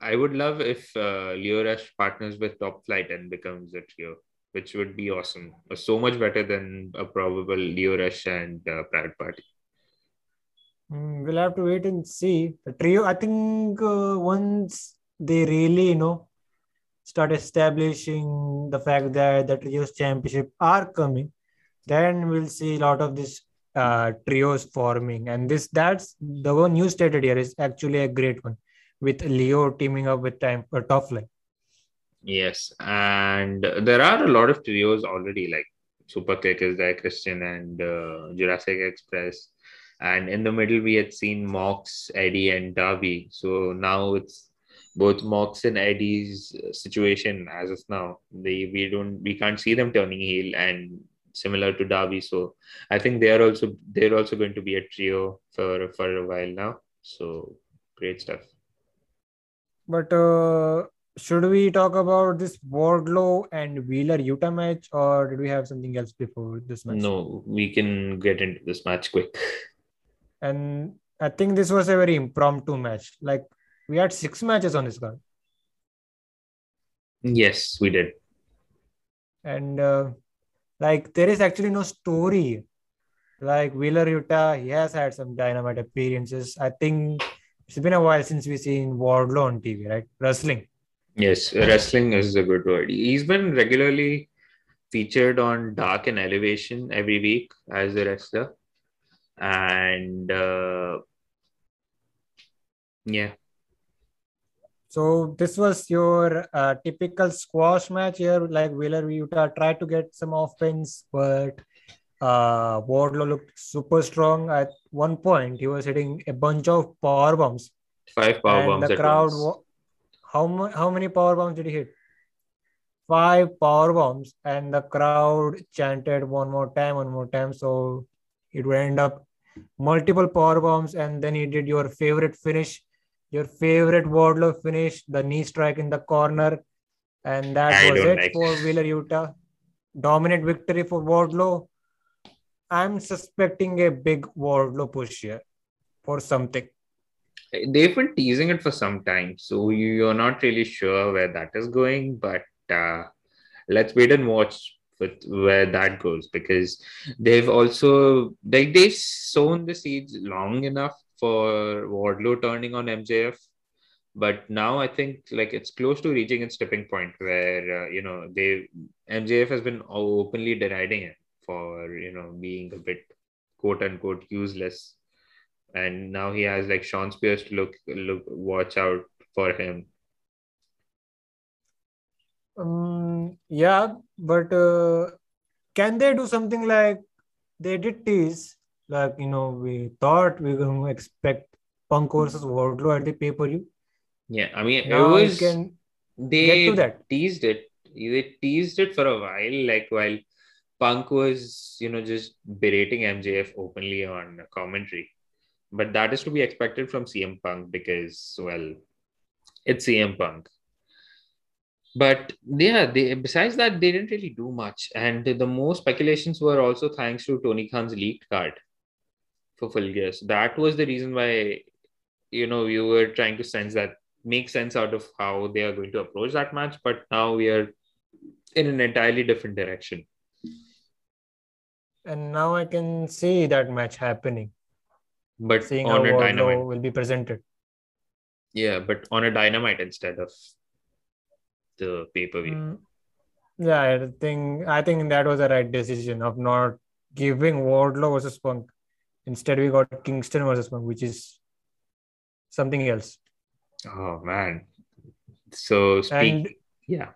I would love if uh, Lio Rush partners with Top Flight and becomes a trio, which would be awesome. So much better than a probable Lio Rush and uh, Private Party. Mm, we'll have to wait and see. The trio, I think uh, once they really, you know, start establishing the fact that the trios championship are coming, then we'll see a lot of this uh, trios forming. And this that's the one you stated here is actually a great one with Lio teaming up with time uh, top line. Yes, and there are a lot of trios already, like Super Kliq is there, Christian and uh, Jurassic Express. And in the middle, we had seen Mox, Eddie, and Darby. So now it's both Mox and Eddie's situation as of now. They we don't we can't see them turning heel and similar to Darby. So I think they are also they're also going to be a trio for for a while now. So great stuff. But uh, should we talk about this Wardlow and Wheeler Yuta match, or did we have something else before this match? No, we can get into this match quick. And I think this was a very impromptu match. Like we had six matches on this card, Yes, we did. and uh, like there is actually no story. Like Wheeler Yuta, he has had some dynamite appearances. I think it's been a while since we've seen Wardlow on TV, right? Wrestling. Yes, wrestling is a good word. He's been regularly featured on Dark and Elevation every week as a wrestler. And uh, yeah, So this was your uh, typical squash match here. Like Wheeler Yuta tried to get some offense, but uh, Wardlow looked super strong. At one point, he was hitting a bunch of power bombs, five power and bombs the crowd. wa- How mu- how many power bombs did he hit? Five power bombs, and the crowd chanted one more time, one more time. So it would end up multiple power bombs, and then he did your favorite finish, your favorite Wardlow finish, the knee strike in the corner, and that I was it like- for Wheeler Yuta. Dominant victory for Wardlow. I'm suspecting a big Wardlow push here for something. They've been teasing it for some time, so you- you're not really sure where that is going, but uh, let's wait and watch with where that goes because they've also like they've sown the seeds long enough for Wardlow turning on MJF. But now I think like it's close to reaching its tipping point where uh, you know they MJF has been openly deriding it for you know being a bit quote unquote useless and now he has like Shawn Spears to look look watch out for him. Um, yeah, but uh, can they do something like they did tease? Like, you know, we thought we were going to expect Punk versus Wardlow at the pay per view. Yeah, I mean Now it was can they get to that. teased it. They teased it for a while, like while Punk was you know just berating MJF openly on commentary. But that is to be expected from CM Punk because well, it's CM Punk. But yeah, they besides that they didn't really do much, and the most speculations were also thanks to Tony Khan's leaked card for. So that was the reason why you know you were trying to sense that make sense out of how they are going to approach that match. But now we are in an entirely different direction. And now I can see that match happening, But seeing how on a Wardlow dynamite, will be presented. yeah, but on a dynamite instead of the pay per view. Mm, yeah, I think I think that was the right decision of not giving Wardlow versus Punk. Instead, we got Kingston versus Punk, which is something else. Oh man, So speak. And yeah.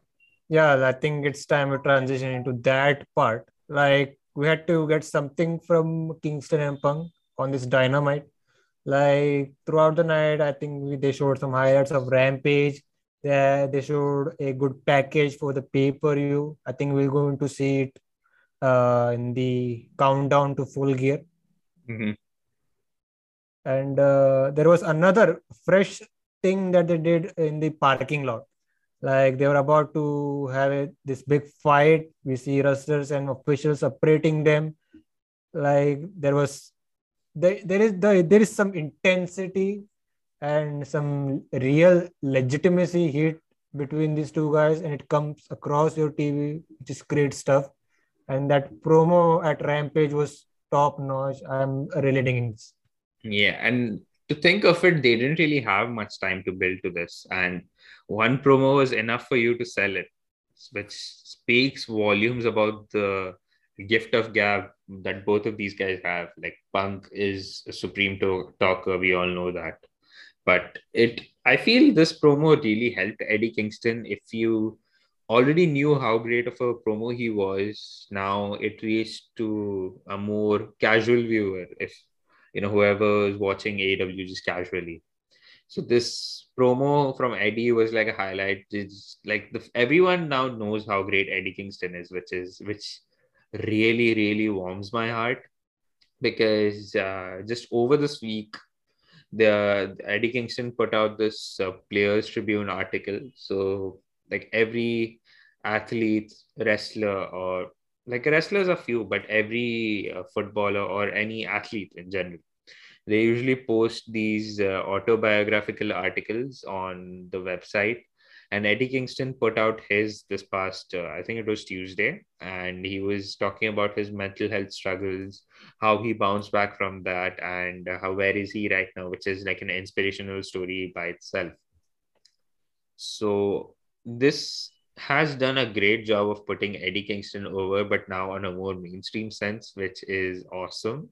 yeah, I think it's time to transition into that part. Like we had to get something from Kingston and Punk on this dynamite. Like throughout the night, I think we, they showed some highlights of Rampage. They, they showed a good package for the pay per view. I think we're going to see it uh, in the countdown to full gear. Mhm. And uh, there was another fresh thing that they did in the parking lot. Like they were about to have a, this big fight. We see wrestlers and officials separating them. Like there was, there, there is the there is some intensity and some real legitimacy hit between these two guys, and it comes across your TV, which is great stuff. And that promo at Rampage was top notch. I'm really digging this. Yeah, and to think of it, they didn't really have much time to build to this, and one promo was enough for you to sell it, which speaks volumes about the gift of gab that both of these guys have. Like Punk is a supreme to- talker, we all know that, but it I feel this promo really helped Eddie Kingston. If you already knew how great of a promo he was, now it reached to a more casual viewer. If you know whoever is watching AEW just casually. So this promo from Eddie was like a highlight. It's like the everyone now knows how great Eddie Kingston is, which is which really really warms my heart because uh, just over this week, the Eddie Kingston put out this uh, Players Tribune article. So like every athlete, wrestler, or like wrestlers a few, but every uh, footballer or any athlete in general, they usually post these uh, autobiographical articles on the website. And Eddie Kingston put out his this past, uh, I think it was Tuesday, and he was talking about his mental health struggles, how he bounced back from that, and how where is he right now, which is like an inspirational story by itself. So this has done a great job of putting Eddie Kingston over, but now on a more mainstream sense, which is awesome.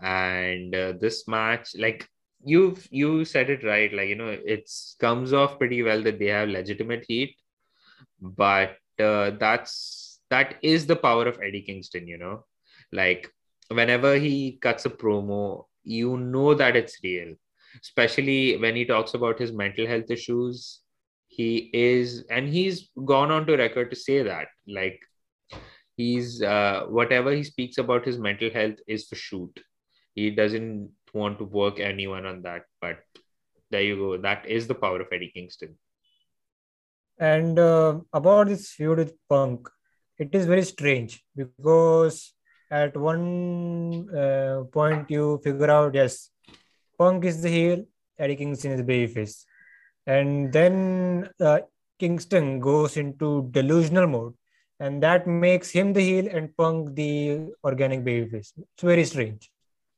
And uh, this match, like you've you said it right, like you know, it comes off pretty well that they have legitimate heat, but uh, that's that is the power of Eddie Kingston, you know, like whenever he cuts a promo, you know that it's real, especially when he talks about his mental health issues he is and he's gone on to record to say that like he's uh, whatever he speaks about his mental health is for shoot. He doesn't want to work anyone on that but there you go that is the power of eddie kingston And uh, about this feud with Punk, it is very strange because at one uh, point you figure out yes, Punk is the heel, Eddie Kingston is the babyface, and then uh, Kingston goes into delusional mode, and that makes him the heel and Punk the organic babyface. It's very strange.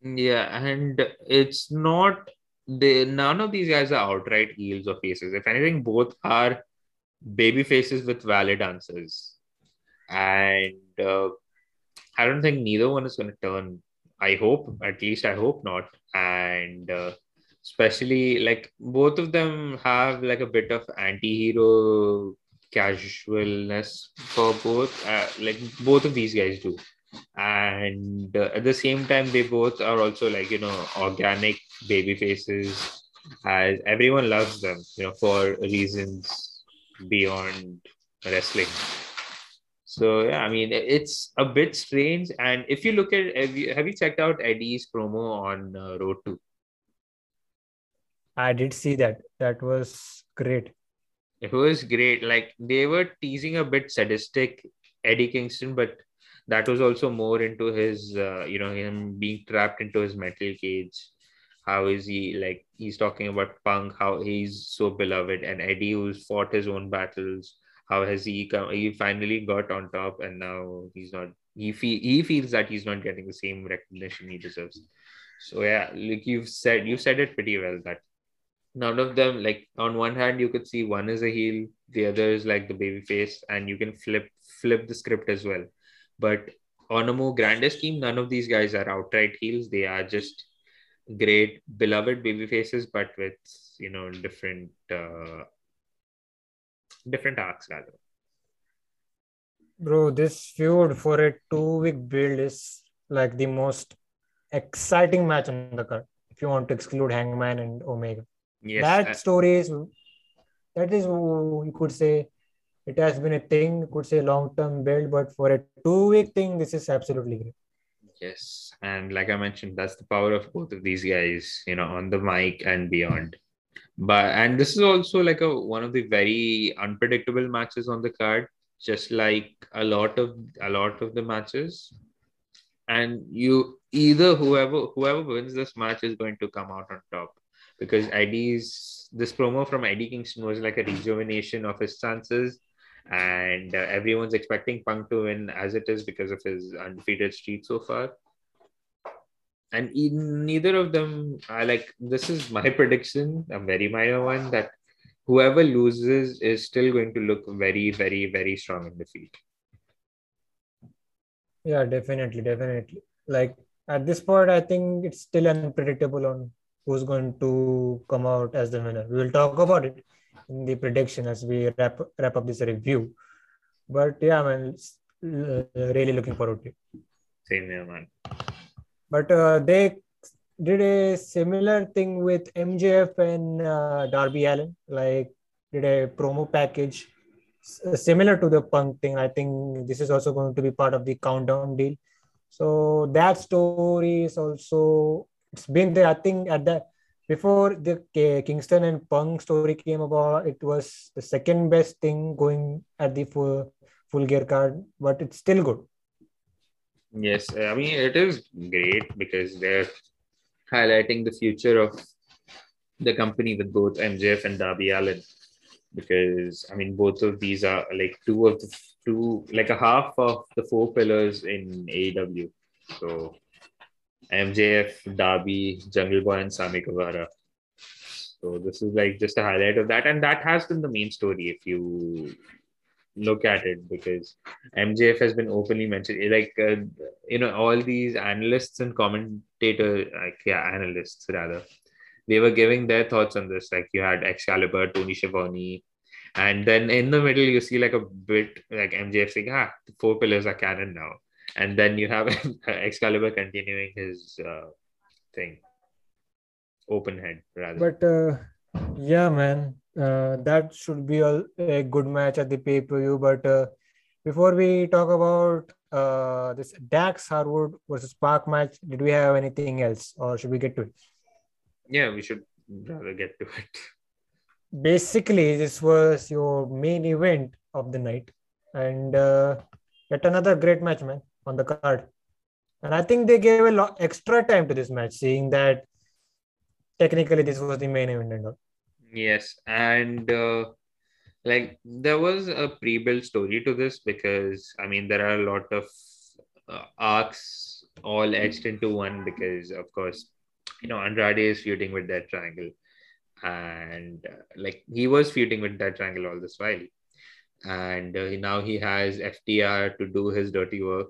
Yeah and it's not they none of these guys are outright heels or faces if anything both are baby faces with valid answers and uh, I don't think neither one is going to turn. I hope, at least I hope not. And uh, especially like both of them have like a bit of anti-hero casualness for both. Uh, like both of these guys do. And uh, at the same time, they both are also like, you know, organic baby faces as everyone loves them, you know, for reasons beyond wrestling. So yeah, I mean it's a bit strange. And if you look at have you, have you checked out Eddie's promo on uh, Road to? I did see that. That was great. It was great. Like they were teasing a bit sadistic Eddie Kingston, but that was also more into his uh, you know him being trapped into his metal cage. How is he like? He's talking about Punk, how he's so beloved, and Eddie who's fought his own battles how has he come he finally got on top and now he's not he feel he feels that he's not getting the same recognition he deserves so yeah like you've said you said it pretty well that none of them like on one hand you could see one is a heel the other is like the baby face and you can flip flip the script as well but on a more grander scheme none of these guys are outright heels they are just great beloved baby faces but with you know different uh different arcs rather. Bro, this feud for a two-week build is like the most exciting match on the card. If you want to exclude Hangman and Omega, Yes, that uh, story is that is you could say it has been a thing. Could say long-term build, but for a two-week thing, this is absolutely great. yes, and like I mentioned, that's the power of both of these guys, you know, on the mic and beyond. But and this is also like a one of the very unpredictable matches on the card, just like a lot of a lot of the matches. And you either whoever whoever wins this match is going to come out on top because Eddie's this promo from Eddie Kingston was like a rejuvenation of his chances, and uh, everyone's expecting Punk to win as it is because of his undefeated streak so far. And e- neither of them are like this is my prediction, a very minor one that whoever loses is still going to look very, very, very strong in defeat. Yeah, definitely, definitely. Like at this point, I think it's still unpredictable on who's going to come out as the winner. We will talk about it the prediction as we wrap wrap up this review. But yeah, man, uh, really looking forward to it. Same here, man. But uh, they did a similar thing with MJF and uh, Darby Allin, like did a promo package s- similar to the Punk thing. I think this is also going to be part of the countdown deal. So that story is also it's been there. I think at the before the K- Kingston and Punk story came about, it was the second best thing going at the full full gear card, but it's still good. Yes, eh, I mean it is great because they're highlighting the future of the company with both MJF and Darby Allin. Because I mean, both of these are like two of the two, like a half of the four pillars in AEW. So MJF, Darby, Jungle Boy, and Sammy Guevara. So this is like just a highlight of that, and that has been the main story if you look at it because MJF has been openly mentioned. Like uh, you know, all these analysts and commentator, like yeah, analysts rather, they were giving their thoughts on this. Like you had Excalibur, Tony Schiavone, and then in the middle you see like a bit like MJF saying, "Ah, the four pillars are canon now," and then you have Excalibur continuing his uh, thing, open head rather. But uh, yeah, man, uh, that should be a, a good match at the pay per view. But uh, before we talk about uh, this Dax Harwood versus Park match, did we have anything else, or should we get to it? yeah, we should rather get to it. Basically, this was your main event of the night, and uh, yet another great match, man, on the card. And I think they gave a lot extra time to this match, seeing that technically this was the main event and. Yes, and uh, like there was a pre-built story to this because I mean there are a lot of uh, arcs all etched into one because of course you know Andrade is feuding with that triangle and uh, like he was feuding with that triangle all this while and uh, now he has FTR to do his dirty work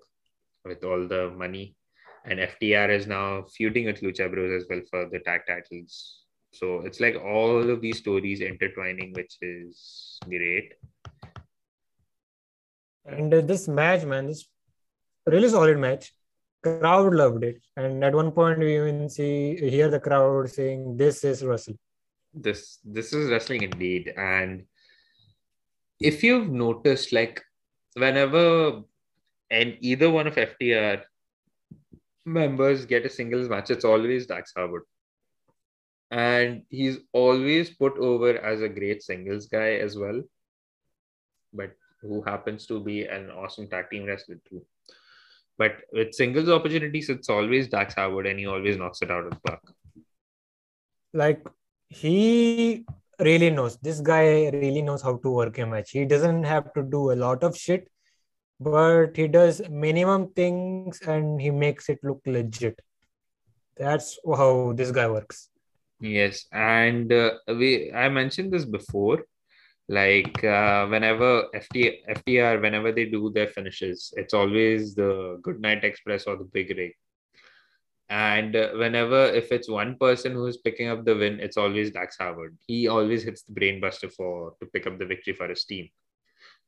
with all the money and FTR is now feuding with Lucha Bros as well for the tag titles so it's like all of these stories intertwining, which is great. And uh, this match, man, this really solid match. Crowd loved it, and at one point we even see hear the crowd saying, "This is wrestling." This this is wrestling indeed. And if you've noticed, like whenever and either one of FTR members get a singles match, it's always Dax Harwood. And he's always put over as a great singles guy as well. But who happens to be an awesome tag team wrestler too. But with singles opportunities, it's always Dax Harwood, and he always knocks it out of the park. Like he really knows. This guy really knows how to work a match. He doesn't have to do a lot of shit, but he does minimum things and he makes it look legit. That's how this guy works. Yes, and uh, we I mentioned this before. Like uh, whenever FT, FTR, whenever they do their finishes, it's always the Goodnight Express or the Big Rig. And uh, whenever, if it's one person who's picking up the win, it's always Dax Harwood. He always hits the brainbuster for to pick up the victory for his team.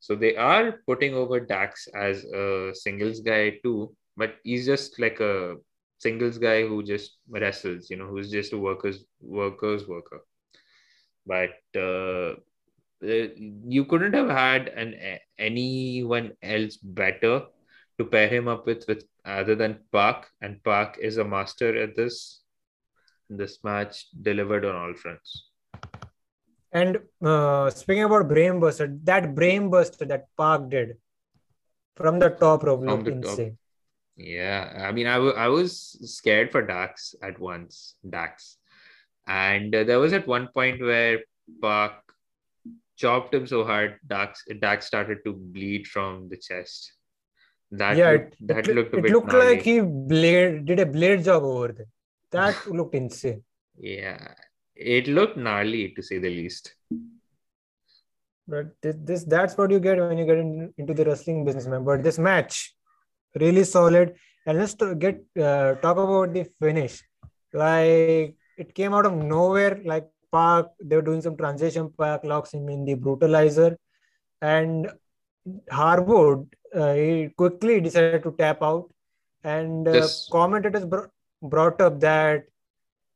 So they are putting over Dax as a singles guy too, but he's just like a singles guy who just wrestles, you know, who's just a workers workers worker. But uh, uh you couldn't have had an anyone else better to pair him up with with other than Park, and Park is a master at this. This match delivered on all fronts. And uh, speaking about brainbuster, that brainbuster that Park did from the top rope looked insane. Top. Yeah, I mean, I, w- I was scared for Dax at once, Dax. And uh, there was at one point where Park chopped him so hard, Dax, Dax started to bleed from the chest. That yeah, looked, it, that it, looked it looked gnarly. like he blade did a blade job over there. That looked insane. Yeah, it looked gnarly to say the least. But this, this that's what you get when you get in, into the wrestling business, man. But this match, really solid. And let's get uh, talk about the finish. Like it came out of nowhere. Like Park, they were doing some transition. PAC locks him in the brutalizer, and Harwood uh, he quickly decided to tap out, and uh, yes. commentators br- brought up that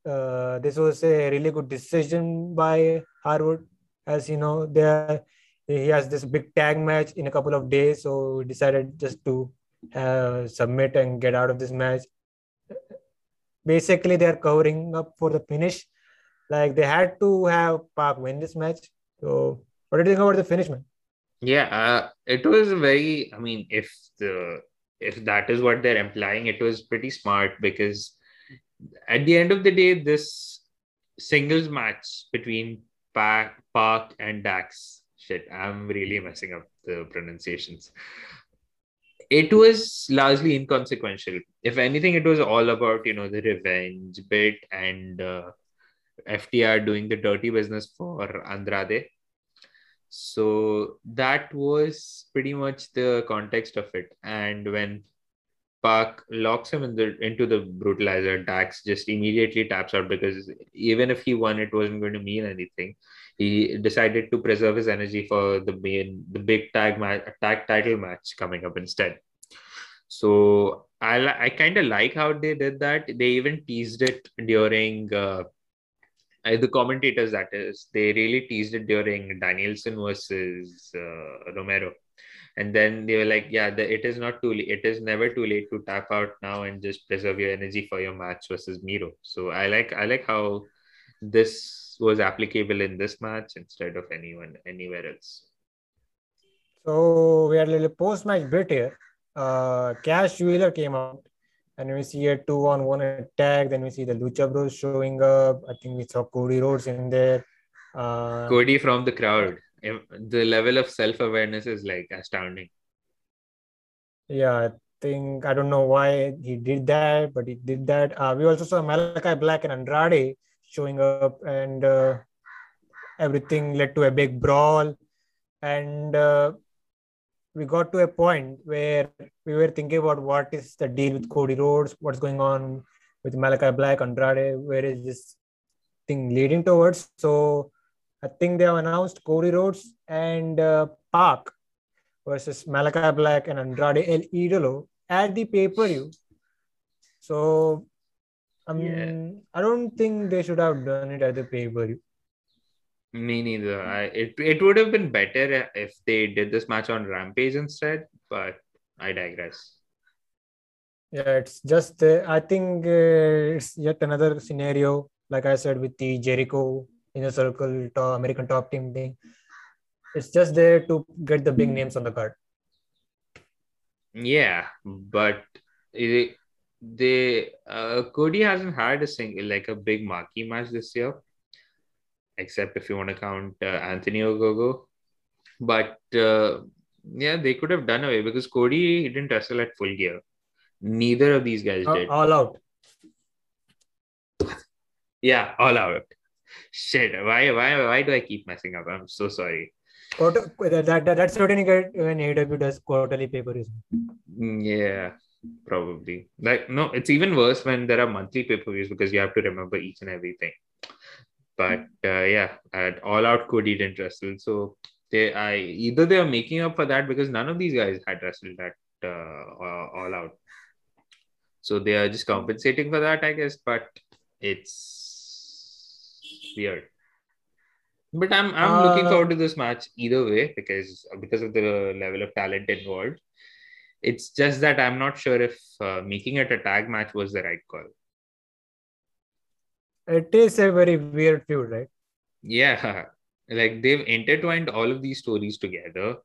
uh, this was a really good decision by Harwood, as you know, there he has this big tag match in a couple of days, so he decided just to uh, submit and get out of this match. Basically, they are covering up for the finish. Like they had to have PAC win this match. So, what do you think about the finish, man? Yeah, uh, it was very. I mean, if the if that is what they're implying, it was pretty smart because at the end of the day, this singles match between PAC, Park and Dax. Shit, I'm really messing up the pronunciations. It was largely inconsequential. If anything, it was all about you know the revenge bit and uh, FTR doing the dirty business for Andrade so that was pretty much the context of it. And when PAC locks him in the into the brutalizer, Dax just immediately taps out because even if he won, it wasn't going to mean anything. He decided to preserve his energy for the main, the big tag match, tag title match coming up instead. So I I kind of like how they did that. They even teased it during uh, the commentators that is they really teased it during danielson versus uh, romero and then they were like yeah the, it is not too late it is never too late to tap out now and just preserve your energy for your match versus miro so i like i like how this was applicable in this match instead of anyone anywhere else so we had a little post-match bit here uh cash wheeler came out and we see a two on one attack. Then we see the Lucha Bros showing up. I think we saw Cody Rhodes in there. Uh, Cody from the crowd. The level of self awareness is like astounding. Yeah, I think I don't know why he did that, but he did that. Uh, we also saw Malakai Black and Andrade showing up, and uh, everything led to a big brawl. And uh, we got to a point where we were thinking about what is the deal with Cody Rhodes, what's going on with Malakai Black, Andrade, where is this thing leading towards? So I think they have announced Cody Rhodes and uh, PAC versus Malakai Black and Andrade El Idolo at the pay per view. So um, yeah. I don't think they should have done it at the pay per view. Me neither. I, it it would have been better if they did this match on Rampage instead, but I digress. Yeah, it's just uh, I think uh, it's yet another scenario, like I said, with the Jericho inner circle top, American top team thing. It's just there to get the big names on the card. Yeah, but it, they uh, Cody hasn't had a single like a big marquee match this year except if you want to count uh, Anthony Ogogo. But uh, yeah, they could have done away because Cody he didn't wrestle at full gear. Neither of these guys did. All out. Yeah, all out. Shit, why, why, why do I keep messing up? I'm so sorry. Quarter, that, that, that's certainly good when AEW does quarterly papers. Mm, yeah, probably. Like no, it's even worse when there are monthly pay per views because you have to remember each and everything. But uh, yeah, at All Out, Cody didn't wrestle, so they I either they are making up for that because none of these guys had wrestled at uh, All Out, so they are just compensating for that, I guess. But it's weird. But I'm I'm uh, looking forward to this match either way because because of the level of talent involved. It's just that I'm not sure if uh, making it a tag match was the right call. It is a very weird feud, right? Yeah, like they've intertwined all of these stories together.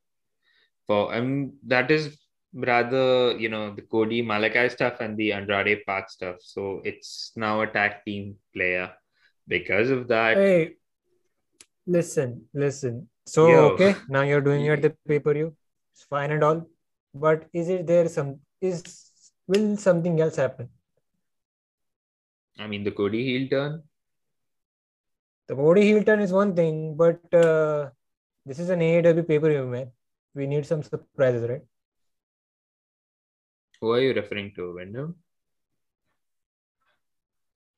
For and that is rather you know the Cody Malakai stuff and the Andrade PAC stuff. So it's now a tag team player because of that. Hey, listen, listen. So Yo. okay, now you're doing it the pay per view. It's fine and all but is it there some is will something else happen i mean the cody heel turn the cody heel turn is one thing but uh, this is an aew pay-per-view man we need some surprises right who are you referring to Windham?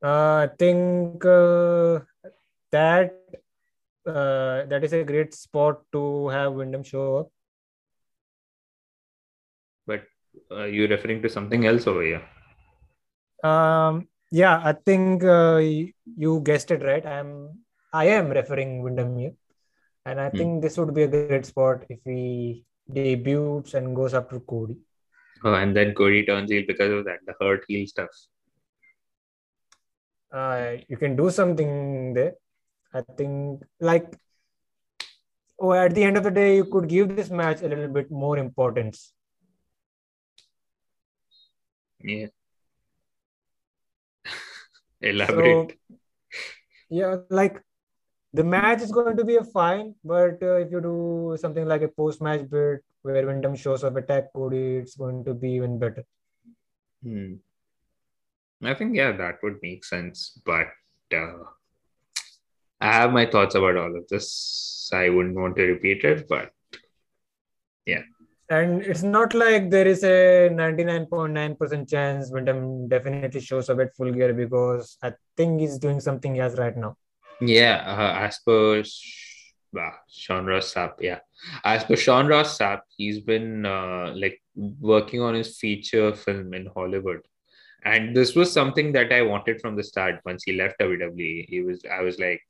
Uh, I think uh, that uh, that is a great spot to have Windham show up but uh, you're referring to something else over here. Um, yeah, I think uh, you guessed it right. I'm I am referring Windham here, and I hmm. think this would be a great spot if he debuts and goes up to Cody. Oh, and then Cody turns heel because of that, the hurt heel stuff. Uh, you can do something there. I think, like, oh, at the end of the day, you could give this match a little bit more importance yeah. Elaborate. So, yeah, like the match is going to be a fine, but uh, if you do something like a post-match bit where Windham shows up attack Cody, it's going to be even better. Hmm. I think yeah, that would make sense, but uh, I have my thoughts about all of this. I wouldn't want to repeat it, but yeah and it's not like there is a 99.9% chance Windham definitely shows up at full gear because I think he's doing something else right now. Yeah, uh, as per uh, Sean Ross Sapp, yeah. As per Sean Ross Sapp, he's been uh, like working on his feature film in Hollywood. And this was something that I wanted from the start. Once he left WWE, he was I was like,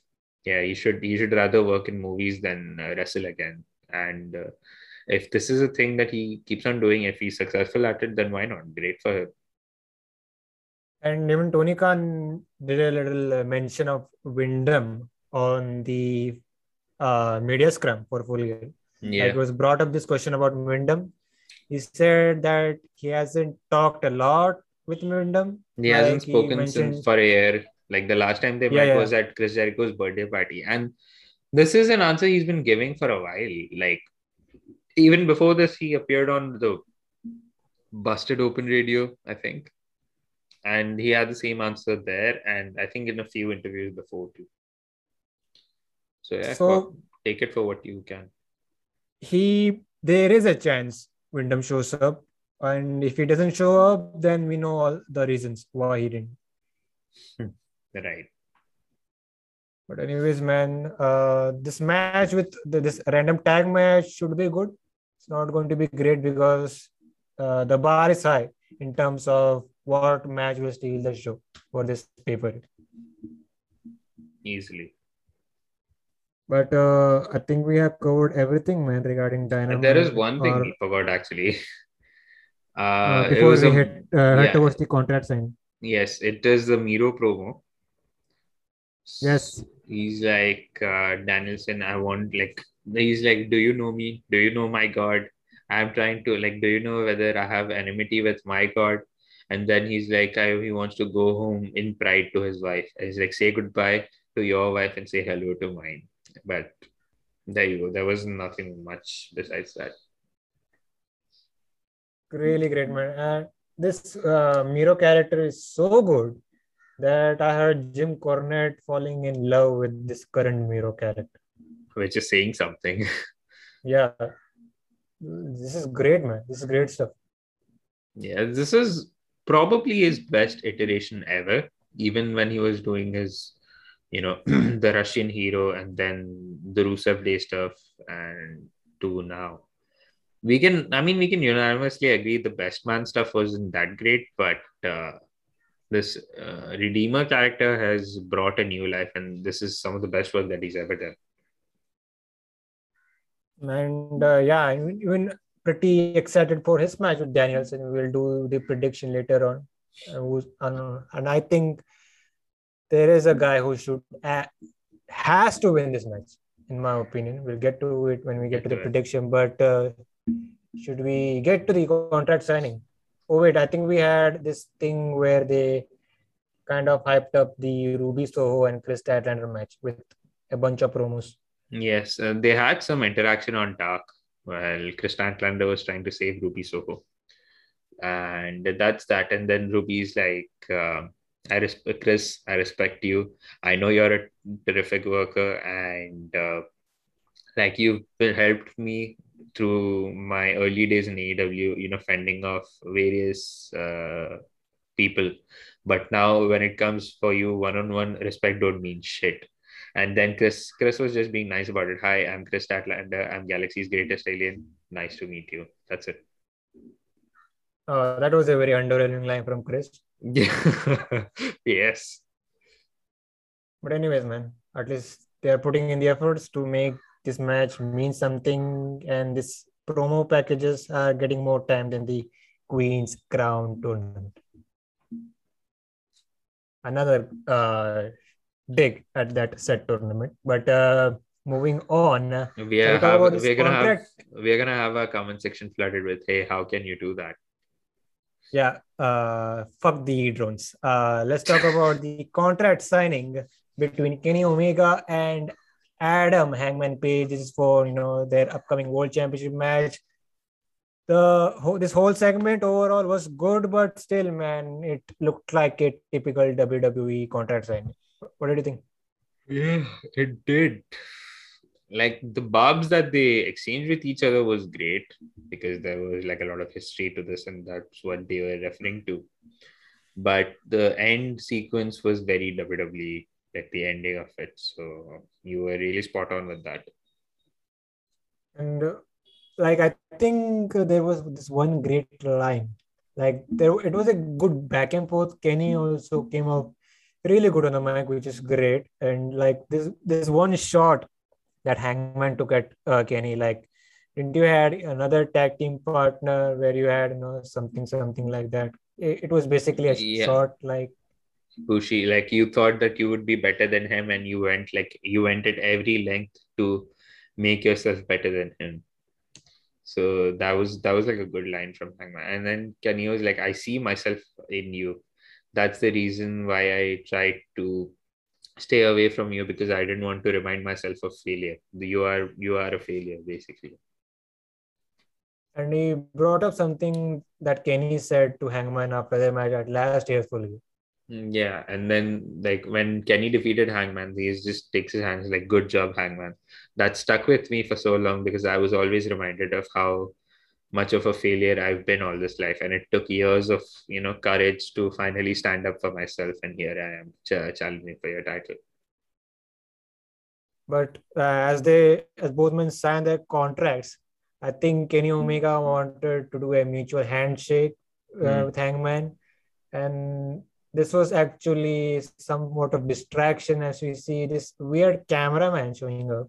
yeah, he should he should rather work in movies than uh, wrestle again. And uh, if this is a thing that he keeps on doing, if he's successful at it, then why not? Great for him. And even Tony Khan did a little uh, mention of Windham on the uh, media scrum for full gear. Yeah. Like it was brought up this question about Windham. He said that he hasn't talked a lot with Windham. He like hasn't spoken he mentioned... since for a year. Like the last time they yeah, met yeah. was at Chris Jericho's birthday party. And this is an answer he's been giving for a while. Like even before this, he appeared on the Busted Open Radio, I think. And he had the same answer there, and I think in a few interviews before too. So yeah, so, take it for what you can. He there is a chance Windham shows up, and if he doesn't show up, then we know all the reasons why he didn't. right. But anyways, man, uh, this match with the, this random tag match should be good it's not going to be great because uh, the bar is high in terms of what match will steal the show for this paper. Easily. But uh, I think we have covered everything, man, regarding Dynamite. There is one thing or, we forgot actually. Uh, uh, before we a, hit, uh, yeah. towards the contract sign. Yes, it is the Miro promo. Yes. He's like uh, Danielson. I want like he's like, Do you know me? Do you know my God? I'm trying to like, do you know whether I have enmity with my God? And then he's like, I, he wants to go home in pride to his wife. And he's like, say goodbye to your wife and say hello to mine. But there you go. There was nothing much besides that. Really great, man. And this uh, Miro character is so good that I heard Jim Cornette falling in love with this current Miro character which is saying something. yeah. This is great, man. This is great stuff. Yeah, this is probably his best iteration ever. Even when he was doing his, you know, the Russian hero and then the Rusev Day stuff, and to now, we can. I mean, we can unanimously agree the best man stuff wasn't that great, but uh, this uh, Redeemer character has brought a new life, and this is some of the best work that he's ever done. And uh, yeah, even pretty excited for his match with Danielson. We'll do the prediction later on. Uh, and I think there is a guy who should uh, has to win this match, in my opinion. We'll get to it when we get to the prediction. But uh, should we get to the contract signing? Oh wait, I think we had this thing where they kind of hyped up the Ruby Soho and Kris Statlander match with a bunch of promos. Yes, uh, they had some interaction on Dark while Kris Statlander was trying to save Ruby Soho. And that's that. And then Ruby's like, uh, I respect Kris, I respect you. I know you're a terrific worker and uh, like you've helped me through my early days in AEW, you know, fending off various uh, people. But now when it comes for you one on one, respect don't mean shit. And then Kris, Kris was just being nice about it. Hi, I'm Kris Statlander. I'm Galaxy's greatest alien. Nice to meet you. That's it. Uh, that was a very underwhelming line from Kris. yes. But anyways, man, at least they are putting in the efforts to make this match means something, and this promo packages are getting more time than the Queen's Crown tournament. Another uh, dig at that set tournament. But uh, moving on, uh, we are have, we're gonna have we're gonna have a comment section flooded with, "Hey, how can you do that?" Yeah, uh, fuck the drones. Uh, let's talk about the contract signing between Kenny Omega and Adam Hangman Page. Is for you know their upcoming World Championship match. The this whole segment overall was good, but still, man, it looked like a typical WWE contract signing. What did you think? Yeah, it did. Like the barbs that they exchanged with each other was great because there was like a lot of history to this, and that's what they were referring to. But the end sequence was very WWE, like the ending of it. So you were really spot on with that. And uh, like I think there was this one great line. Like there, it was a good back and forth. Kenny also came up really good on the mic, which is great. And like this, this one shot that Hangman took at uh, Kenny, like didn't you had another tag team partner where you had you know something something like that? It, it was basically a yeah. shot like Ibushi, like you thought that you would be better than him, and you went like you went at every length to make yourself better than him. So that was that was like a good line from Hangman. And then Kenny was like, "I see myself in you." that's the reason why I tried to stay away from you because I didn't want to remind myself of failure. You are you are a failure basically. And he brought up something that Kenny said to Hangman after the match at last year's full Yeah, and then like when Kenny defeated Hangman, he just takes his hands like, "Good job, Hangman." That stuck with me for so long because I was always reminded of how much of a failure I've been all this life. And it took years of, you know, courage to finally stand up for myself. And here I am ch- challenging for your title. But uh, as they, as both men signed their contracts, I think Kenny Omega wanted to do a mutual handshake uh, mm. with Hangman. And this was actually somewhat of distraction as we see this weird cameraman showing up.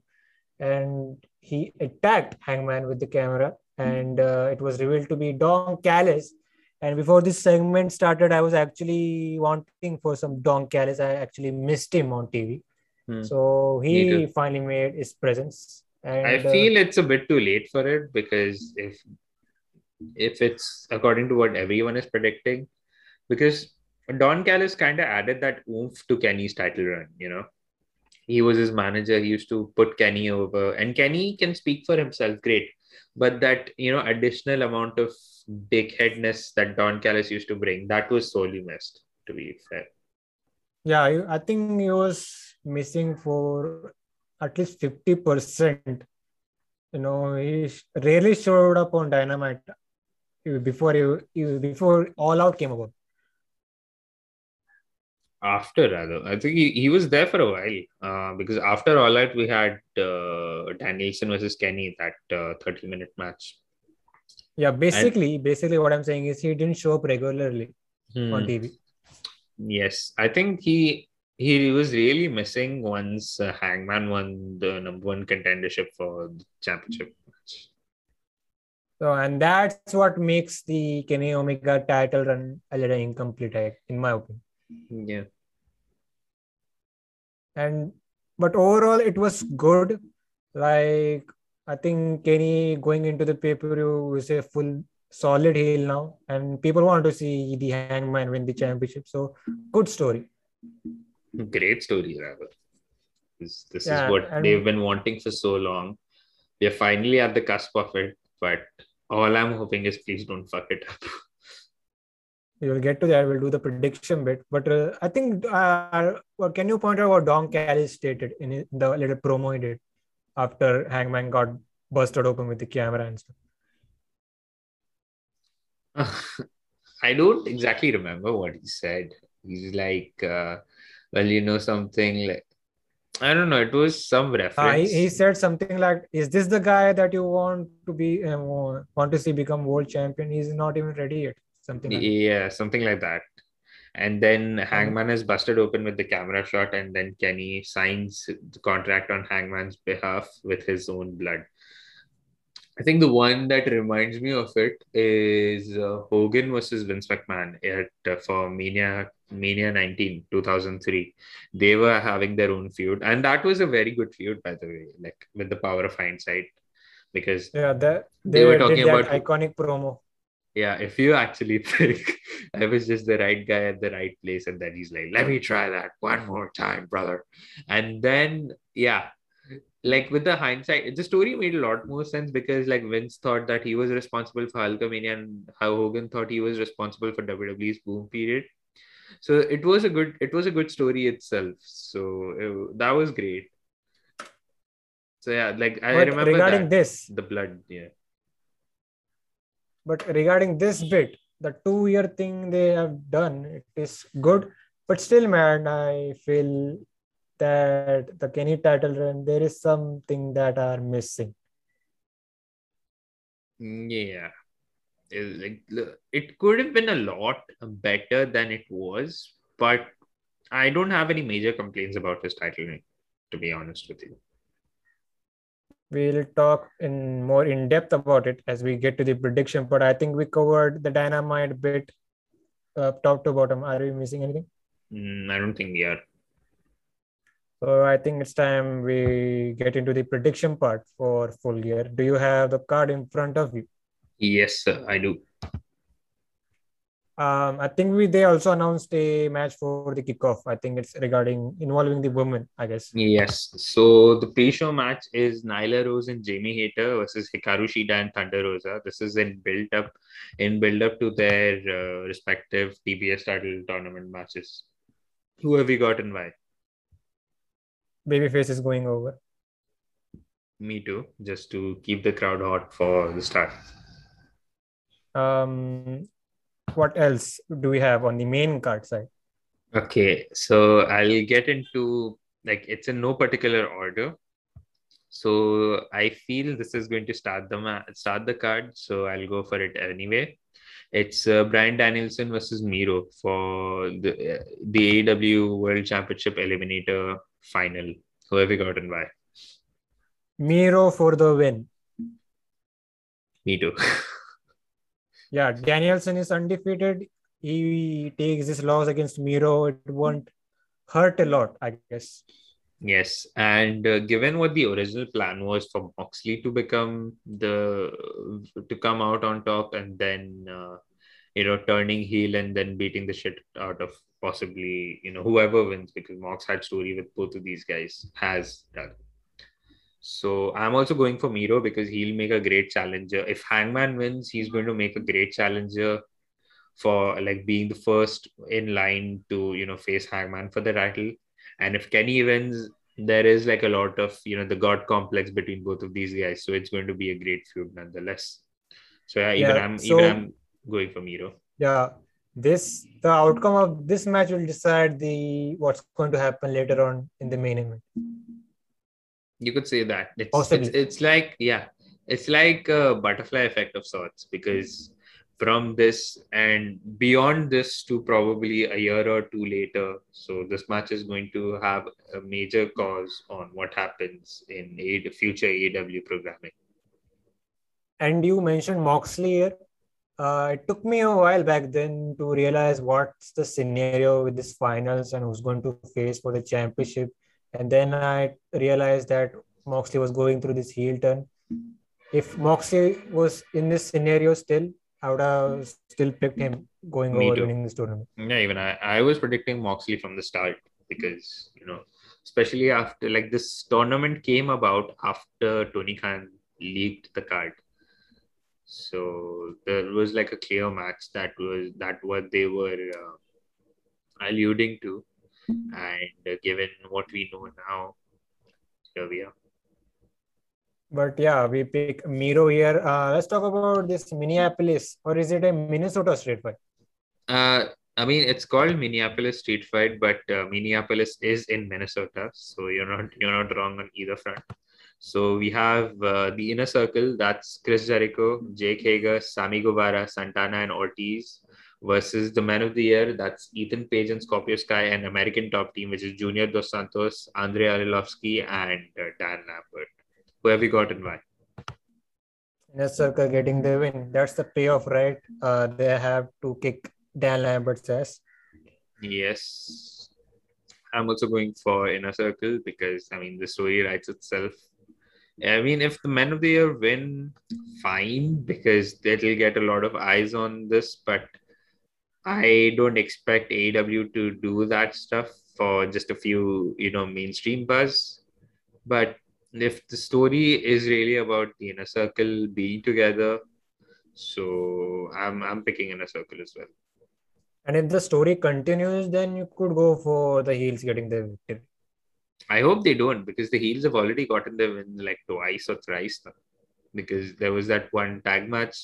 And he attacked Hangman with the camera and uh, it was revealed to be Don Callis. And before this segment started, I was actually wanting for some Don Callis. I actually missed him on TV. Hmm. So he finally made his presence. And, I uh, feel uh, it's a bit too late for it because if if it's according to what everyone is predicting, because Don Callis kind of added that oomph to Kenny's title run, you know. He was his manager, he used to put Kenny over, and Kenny can speak for himself great but that you know additional amount of big headness that Don Callis used to bring that was sorely missed. To be fair, yeah, I, think he was missing for at least fifty percent. You know, he rarely showed up on Dynamite before you before All Out came about? After rather, I think he, he was there for a while. Uh, because after All Out we had uh, Danielson versus Kenny that uh, 30 minute match. Yeah, basically, basically what I'm saying is he didn't show up regularly on Hmm. TV. Yes, I think he he was really missing once uh, Hangman won the number one contendership for the championship match. So, and that's what makes the Kenny Omega title run a little incomplete, in my opinion. Yeah. And but overall, it was good. Like I think Kenny going into the pay per view is a full solid heel now, and people want to see the Hangman win the championship. So, good story. Great story, rather. This, this Yeah, is what and- they've been wanting for so long. We're finally at the cusp of it, but all I'm hoping is please don't fuck it up. Will get to that. We'll do the prediction bit. But uh, I think, uh, can you point out what Don Callis stated in the little promo he did after Hangman got busted open with the camera and stuff? I don't exactly remember what he said. He's like, uh, well, you know, something like, I don't know, it was some Uh, reference. he, he said something like, "Is this the guy that you want to be uh, want to see become world champion? He's not even ready yet." Something like that. Yeah, something like that. And then Hangman is busted open with the camera shot, and then Kenny signs the contract on Hangman's behalf with his own blood. I think the one that reminds me of it is uh, Hogan versus Vince McMahon at uh, for Mania Mania 19 2003. They were having their own feud, and that was a very good feud, by the way. Like with the power of hindsight, because Yeah, that They they, were talking about- iconic promo. Yeah, if you actually think I was just the right guy at the right place, and then he's like, let me try that one more time, brother. And then, yeah, like with the hindsight, the story made a lot more sense because, like, Vince thought that he was responsible for Hulkamania, and how Hogan thought he was responsible for WWE's boom period. So it was a good, it was a good story itself. So it- that was great. So yeah, like I But remember regarding that, this, the blood, yeah. But regarding this bit, the two-year thing they have done, it is good. But still, man, I feel that the Kenny title run, there is something that are missing. Mm, yeah. It, like, it could have been a lot better than it was, but I don't have any major complaints about this title to be honest with you. We'll talk in more in depth about it as we get to the prediction. But I think we covered the dynamite bit uh, top to bottom. Are we missing anything? Mm, I don't think we are. So I think it's time we get into the prediction part for full gear. Do you have the card in front of you? Yes, sir, I do. Um, I think we they also announced a match for the kickoff. I think it's regarding involving the women. I guess. Yes. So the pre-show match is Nyla Rose and Jamie Hayter versus Hikaru Shida and Thunder Rosa. This is in build up, in build up to their uh, respective TBS title tournament matches. Who have we got and why? Babyface is going over. Me too, just to keep the crowd hot for the start. Um, what else do we have on the main card side? Okay, so I'll get into like it's in no particular order. So I feel this is going to start the ma- start the card. So I'll go for it anyway. It's uh, Bryan Danielson versus Miro for the uh, the AEW World Championship Eliminator final. Who have you gotten why? Miro for the win. Me too. Yeah, Danielson is undefeated. He takes this loss against Miro. It won't hurt a lot, I guess. Yes, and uh, given what the original plan was for Moxley to become the to come out on top and then uh, you know turning heel and then beating the shit out of possibly you know whoever wins because Mox had story with both of these guys has done. So I'm also going for Miro because he'll make a great challenger. If Hangman wins, he's going to make a great challenger for like being the first in line to you know face Hangman for the title. And if Kenny wins, there is like a lot of you know the god complex between both of these guys. So it's going to be a great feud nonetheless. So yeah, even Yeah, I'm so- even I'm going for Miro. Yeah, this the outcome of this match will decide the what's going to happen later on in the main event. You could say that. It's, Possibly. it's it's like yeah, it's like a butterfly effect of sorts because from this and beyond this to probably a year or two later, so this match is going to have a major cause on what happens in a future AEW programming. And you mentioned Moxley here. Uh, it took me a while back then to realize what's the scenario with this finals and who's going to face for the championship. And then I realized that Moxley was going through this heel turn. If Moxley was in this scenario still, I would have still picked him going Me over too. winning this tournament. Yeah, even I, I was predicting Moxley from the start because you know, especially after like this tournament came about after Tony Khan leaked the card. So there was like a clear match that was that what they were uh, alluding to, and uh, given what we know now, here we are. But yeah, we pick Miro here. Uh, let's talk about this Minneapolis, or is it a Minnesota street fight? Uh, I mean, it's called Minneapolis Street Fight, but uh, Minneapolis is in Minnesota, so you're not you're not wrong on either front. So we have uh, the inner circle. That's Chris Jericho, Jake Hager, Sammy Guevara, Santana, and Ortiz versus the men of the year. That's Ethan Page and Scorpio Sky, and American Top Team, which is Junior Dos Santos, Andrei Arlovski, and uh, Dan Lambert. Who have you got and why? Inner Circle getting the win. That's the payoff, right? Uh, they have to kick Dan Lambert's ass. Yes. I'm also going for Inner Circle because I mean the story writes itself. I mean, if the Men of the Year win, fine, because that'll get a lot of eyes on this, but I don't expect AEW to do that stuff for just a few, you know, mainstream buzz. But if the story is really about the inner circle being together, so I'm I'm picking inner circle as well. And if the story continues, then you could go for the heels getting the victory. I hope they don't because the heels have already gotten the win like twice or thrice now. Because there was that one tag match,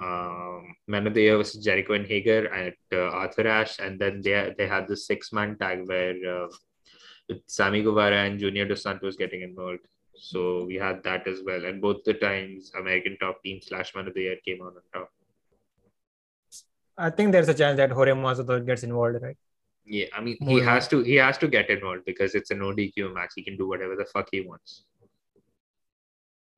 um, Man of the Year was Jericho and Hager at uh, Arthur Ashe, and then they they had the six man tag where uh, with Sammy Guevara and Junior Dos Santos getting involved. So we had that as well, and both the times American Top Team slash Man of the Year came on on top. I think there's a chance that Jorge Masvidal gets involved, right? Yeah, I mean he has to he has to get involved because it's an ODQ match. He can do whatever the fuck he wants.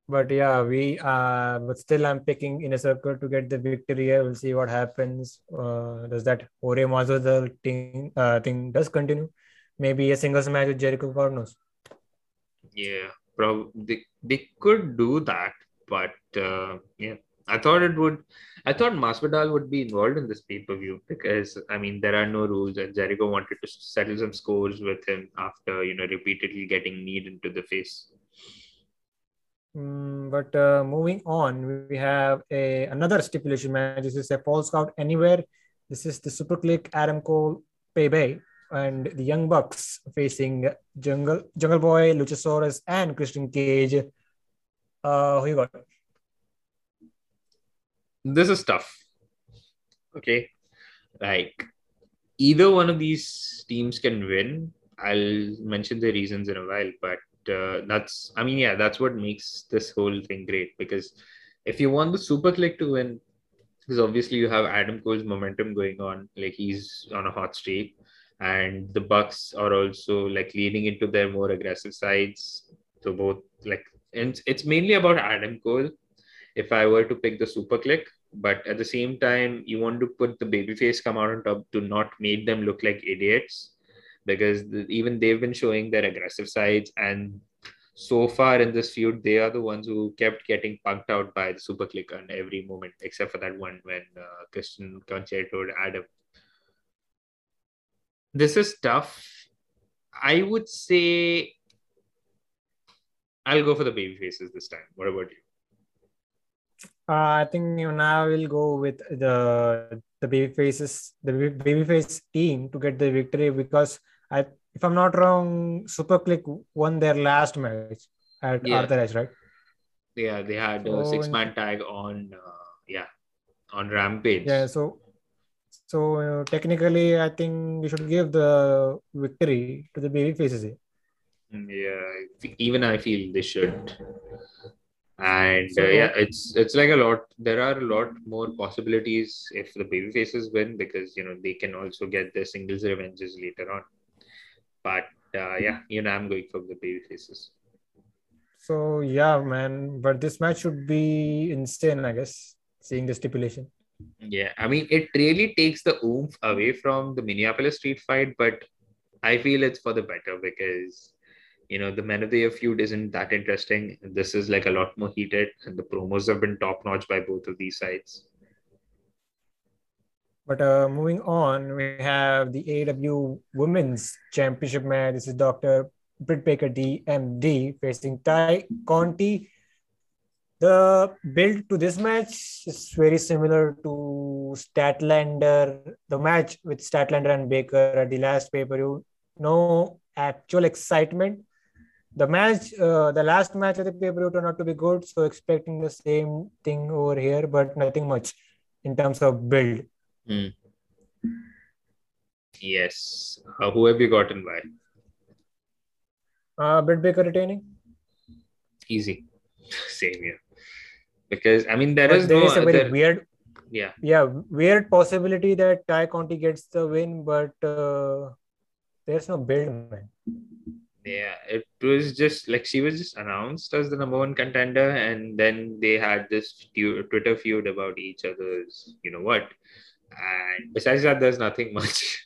But yeah, we uh, but still I'm picking Inner Circle to get the victory here. We'll see what happens. Uh, does that Jorge Masvidal thing uh, thing does continue? Maybe a singles match with Jericho God knows. Yeah, probably they, they could do that, but uh, yeah, I thought it would. I thought Masvidal would be involved in this pay per view because I mean there are no rules, and Jericho wanted to settle some scores with him after you know repeatedly getting kneed into the face. Mm, but uh, moving on, we have a another stipulation match. This is a falls count anywhere. This is the Super Kliq Adam Cole Payday and the Young Bucks facing Jungle Jungle Boy, Luchasaurus, and Christian Cage. Uh, who you got? This is tough. Okay, like either one of these teams can win. I'll mention the reasons in a while, but uh, that's I mean, yeah, that's what makes this whole thing great because if you want the Super Kliq to win, because obviously you have Adam Cole's momentum going on, like he's on a hot streak, and the Bucks are also like leaning into their more aggressive sides. So both like, and it's mainly about Adam Cole. If I were to pick the Super Kliq, but at the same time, you want to put the babyface come out on top to not make them look like idiots because even they've been showing their aggressive sides and so far in this feud they are the ones who kept getting punked out by the Super Kliq on every moment except for that one when uh, christian con-chair-to adam. This is tough. I would say i'll go for the baby faces this time. What about you? Uh, I think you now will go with the the baby faces the baby face team to get the victory because I if I'm not wrong, Super Kliq won their last match at Yeah. Arthur Ashe, right? yeah they had a six man tag on uh, yeah, on Rampage. Yeah, so so uh, technically, I think we should give the victory to the baby faces. Mm, Yeah, even I feel they should. And uh, yeah, it's it's like a lot. There are a lot more possibilities if the baby faces win because you know they can also get their singles revenges later on. But uh, yeah, you know I'm going for the baby faces. So yeah, man. But this match should be insane, I guess. Seeing the stipulation. Yeah, I mean it really takes the oomph away from the Minneapolis street fight, but I feel it's for the better because you know the Men of the Year feud isn't that interesting. This is like a lot more heated, and the promos have been top notch by both of these sides. But uh, moving on, we have the AEW Women's Championship match. This is Dr. Britt Baker DMD facing Tay Conti. The build to this match is very similar to Statlander, the match with Statlander and Baker at the last pay per view. No actual excitement. The match, uh, the last match of the pay per view turned out to be good, so expecting the same thing over here, but nothing much in terms of build. Hmm. Yes. Uh, who have you gotten by? Uh, Britt Baker retaining. Easy. Same here. Because I mean there But is there no is a very weird, Yeah. yeah, weird possibility that Tay Conti gets the win, but uh, there's no build, man. Yeah, it was just like she was just announced as the number one contender, and then they had this Twitter feud about each other's, you know what. And besides that, there's nothing much.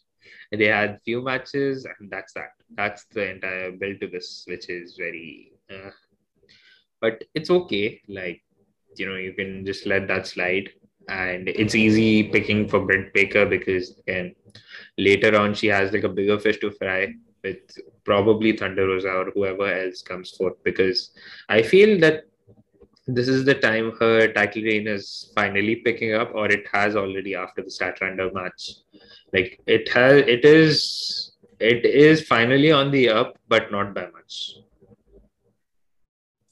they had few matches, and that's that. That's the entire build to this, which is very. Uh, but it's okay. Like, you know, you can just let that slide. And it's easy picking for Britt Baker because, again, later on, she has like a bigger fish to fry with probably Thunder Rosa or whoever else comes forth because I feel that this is the time her title reign is finally picking up, or it has already after the Statlander match. Like it has, it is, it is finally on the up, but not by much.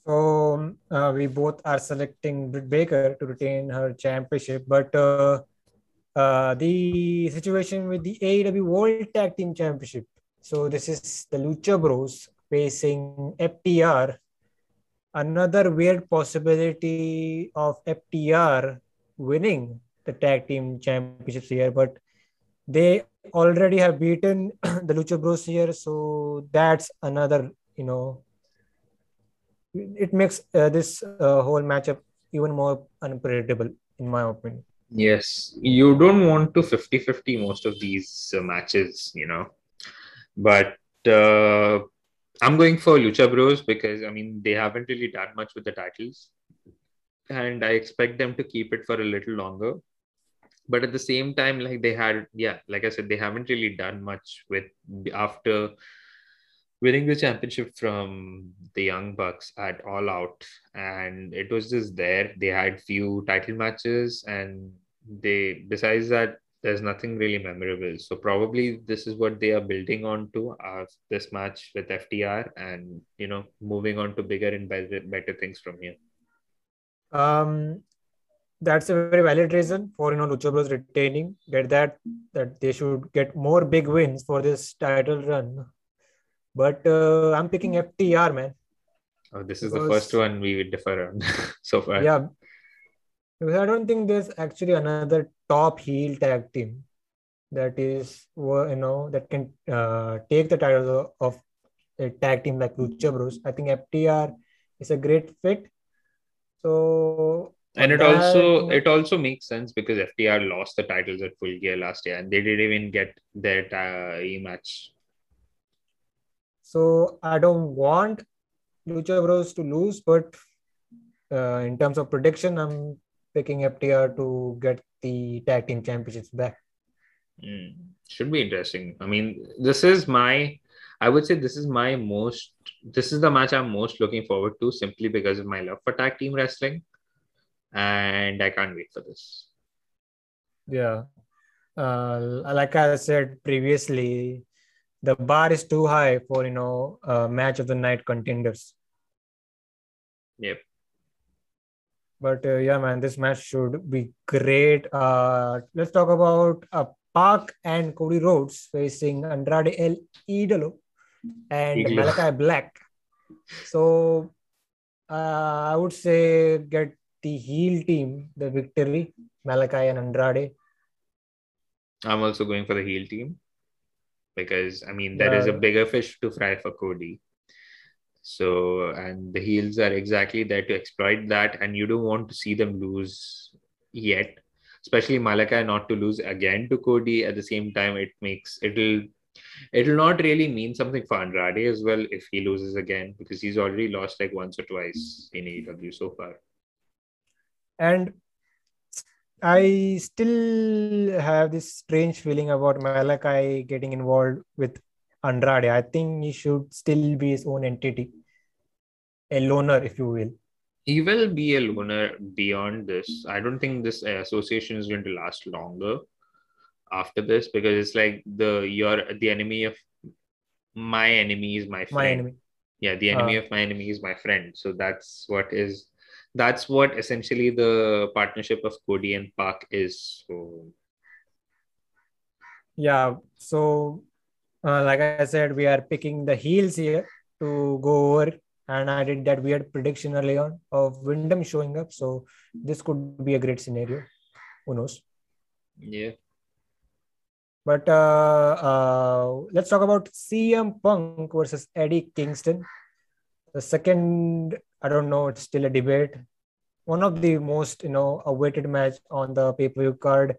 So uh, we both are selecting Britt Baker to retain her championship, but uh, uh, the situation with the AEW World Tag Team Championship. So this is the Lucha Bros facing FTR. Another weird possibility of FTR winning the tag team championships here, but they already have beaten the Lucha Bros here, so that's another, you know, it makes uh, this uh, whole matchup even more unpredictable, in my opinion. Yes, you don't want to 50 50 most of these uh, matches, you know. But uh, I'm going for Lucha Bros because I mean, they haven't really done much with the titles. And I expect them to keep it for a little longer. But at the same time, like they had, yeah, like I said, they haven't really done much with after winning the championship from the Young Bucks at All Out, and it was just there. They had few title matches, and they besides that, there's nothing really memorable. So probably this is what they are building on to uh, this match with FTR, and you know, moving on to bigger and better better things from here. Um, that's a very valid reason for you know Lucha Bros retaining. Get that that they should get more big wins for this title run. But uh, I'm picking FTR, man. Oh, this is the first one we would differ on so far. Yeah, because I don't think there's actually another top heel tag team that is you know that can uh, take the title of, a tag team like Lucha Bros. I think FTR is a great fit. So And it that- also it also makes sense because FTR lost the titles at Full Gear last year, and they didn't even get their uh, rematch. So I don't want Lucha Bros to lose, but uh, in terms of prediction, I'm picking FTR to get the tag team championships back. Mm, should be interesting. I mean, this is my, I would say this is my most, this is the match I'm most looking forward to simply because of my love for tag team wrestling. And I can't wait for this. Yeah. Uh, like I said previously, the bar is too high for you know uh, match of the night contenders. Yep. But uh, yeah, man, this match should be great. Uh, let's talk about uh, Pac and Cody Rhodes facing Andrade El Idolo and Idolo. Malakai Black. So uh, I would say get the heel team the victory, Malakai and Andrade. I'm also going for the heel team because I mean there is a bigger fish to fry for Cody. So and the heels are exactly there to exploit that, and you don't want to see them lose yet, especially Malakai not to lose again to Cody. At the same time, it makes it'll it'll not really mean something for Andrade as well if he loses again because he's already lost like once or twice in AEW so far. And I still have this strange feeling about Malakai getting involved with Andrade. I think he should still be his own entity, a loner, if you will. He will be a loner beyond this. I don't think this association is going to last longer after this because it's like the you're the enemy of my enemy is my friend. My enemy. Yeah, the enemy Uh. of my enemy is my friend. So that's what is that's what essentially the partnership of Cody and PAC is. So Yeah. So, uh, like I said, we are picking the heels here to go over. And I did that weird prediction early on of Windham showing up. So, this could be a great scenario. Who knows? yeah. But uh, uh, let's talk about CM Punk versus Eddie Kingston. The second, I don't know, it's still a debate. One of the most, you know, awaited match on the pay-per-view card.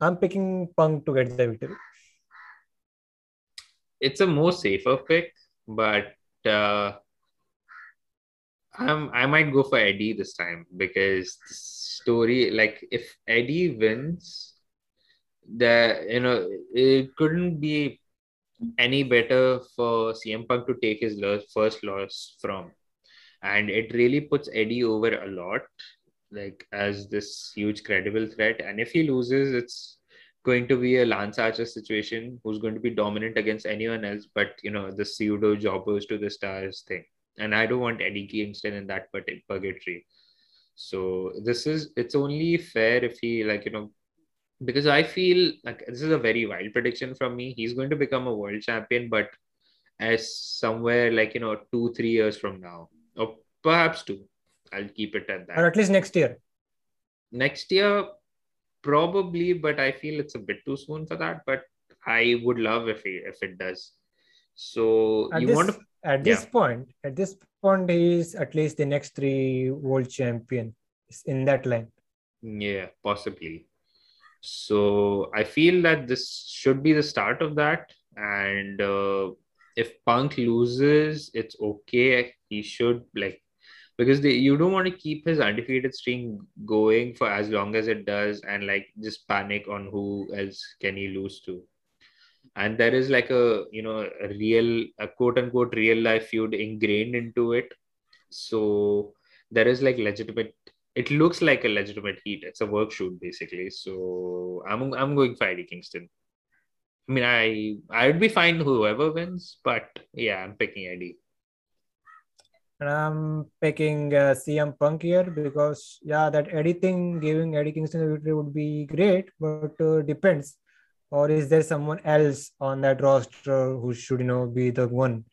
I'm picking Punk to get the victory. It's a more safer pick, but uh, I'm I might go for Eddie this time because story like if Eddie wins, the you know it couldn't be any better for CM Punk to take his first loss from, and it really puts Eddie over a lot, like as this huge credible threat. And if he loses, it's going to be a Lance Archer situation who's going to be dominant against anyone else, but you know, the pseudo jobbers to the stars thing. And I don't want Eddie Kingston in that purg- purgatory. So this is it's only fair if he like, you know, because I feel like this is a very wild prediction from me. He's going to become a world champion, but as somewhere like you know, two, three years from now, or perhaps two. I'll keep it at that Or at least next year. next year probably but i feel it's a bit too soon for that but i would love if it, if it does. So At you this, want to at this point, at this point, he is at least the next three world champion It's in that line. yeah possibly. So i feel that this should be the start of that and uh, if punk loses it's okay. He should like because they, you don't want to keep his undefeated streak going for as long as it does and like just panic on who else can he lose to. And there is like a you know a real a quote unquote real life feud ingrained into it. So there is like legitimate it looks like a legitimate heat. It's a work shoot basically. So i'm i'm going for eddie kingston. I mean i i would be fine whoever wins but yeah i'm picking eddie And I'm picking uh, CM Punk here because, yeah, that Eddie thing, giving Eddie Kingston the victory would be great, but uh, depends. Or is there someone else on that roster who should, you know, be the one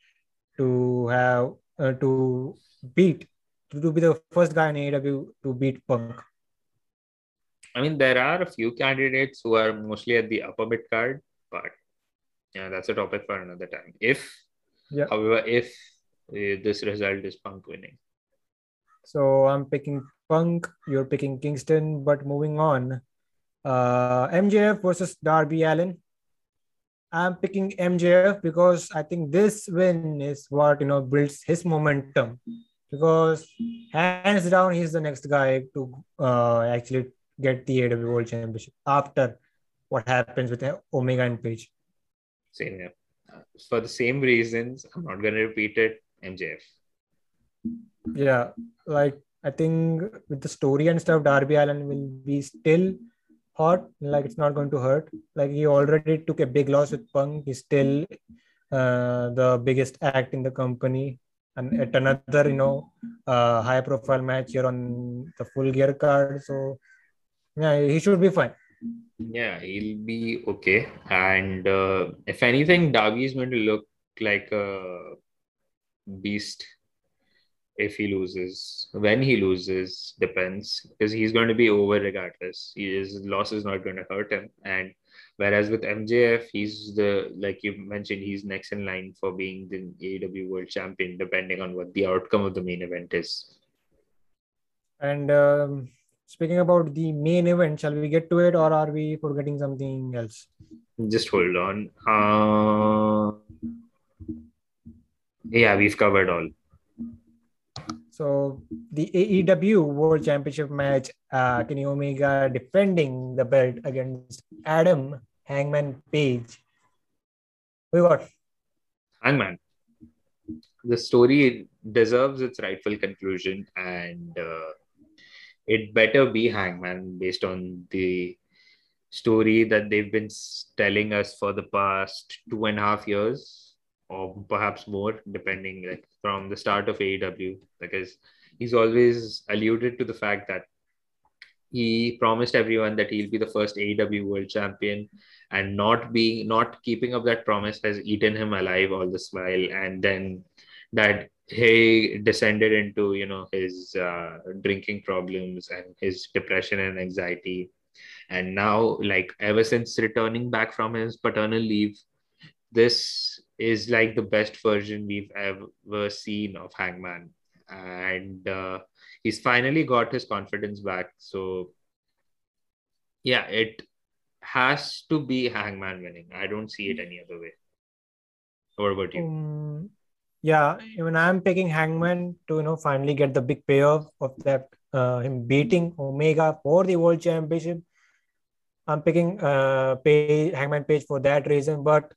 to have uh, to beat, to, to be the first guy in AEW to beat Punk? i mean there are a few candidates who are mostly at the upper mid card but yeah that's a topic for another time if Yeah. however if this result is punk winning So I'm picking Punk, you're picking Kingston, but moving on. Uh, MJF versus Darby Allin. I'm picking MJF because I think this win is what you know builds his momentum. Because hands down, he's the next guy to uh, actually get the AW World Championship after what happens with Omega and Page. Same here. Uh, For the same reasons, I'm not going to repeat it. MJF. Yeah, like I think with the story and stuff, Darby Allin will be still hot. Like it's not going to hurt. Like he already took a big loss with Punk. He's still uh, the biggest act in the company. and at another, you know, uh, high profile match here on the full gear card. So yeah, he should be fine. Yeah, he'll be okay. And uh, if anything, Darby is going to look like a beast if he loses. When he loses depends because he's going to be over regardless. His loss is not going to hurt him. And whereas with MJF, he's the like you mentioned, he's next in line for being the AEW World Champion, depending on what the outcome of the main event is. And um, speaking about the main event, shall we get to it, or are we forgetting something else? Just hold on. Uh, yeah, we've covered all. So the AEW World Championship match, uh, Kenny Omega defending the belt against Adam Hangman Page. We got Hangman. The story deserves its rightful conclusion, and uh, it better be Hangman based on the story that they've been telling us for the past two and a half years or perhaps more, depending like from the start of AEW, because he's always alluded to the fact that he promised everyone that he'll be the first AEW world champion and not being not keeping up that promise has eaten him alive all this while. And then that he descended into you know his uh, drinking problems and his depression and anxiety. And now like ever since returning back from his paternal leave this is like the best version we've ever seen of Hangman. And uh, he's finally got his confidence back. So, yeah, it has to be Hangman winning. I don't see it any other way. What about you? Um, yeah, even I'm picking Hangman to you know finally get the big payoff of that uh, him beating Omega for the World Championship. I'm picking uh, Page, Hangman Page for that reason, but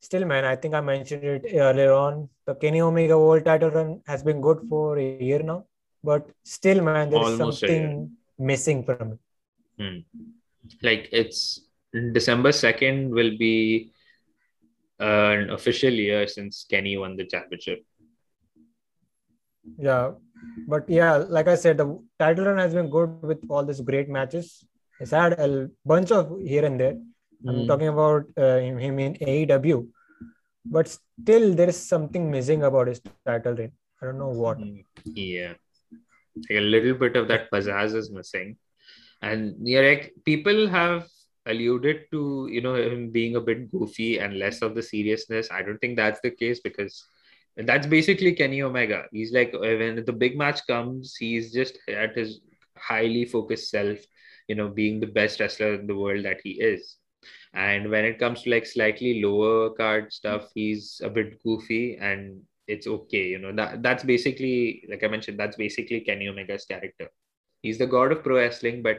still, man, I think I mentioned it earlier on. The Kenny Omega World Title run has been good for a year now, but still, man, there's something missing from it. Hmm. Like it's December second will be an official year since Kenny won the championship. Yeah, but yeah, like I said, the title run has been good with all these great matches. It's had a bunch of here and there, I'm mm. talking about uh, him in AEW, but still there is something missing about his title reign. I don't know what. Hmm. Yeah, like a little bit of that pizzazz is missing, and yeah, like people have alluded to you know him being a bit goofy and less of the seriousness. I don't think that's the case because that's basically Kenny Omega. He's like when the big match comes, he's just at his highly focused self, you know, being the best wrestler in the world that he is and when it comes to like slightly lower card stuff he's a bit goofy and it's okay you know. That that's basically like i mentioned that's basically kenny omega's character. He's the god of pro wrestling but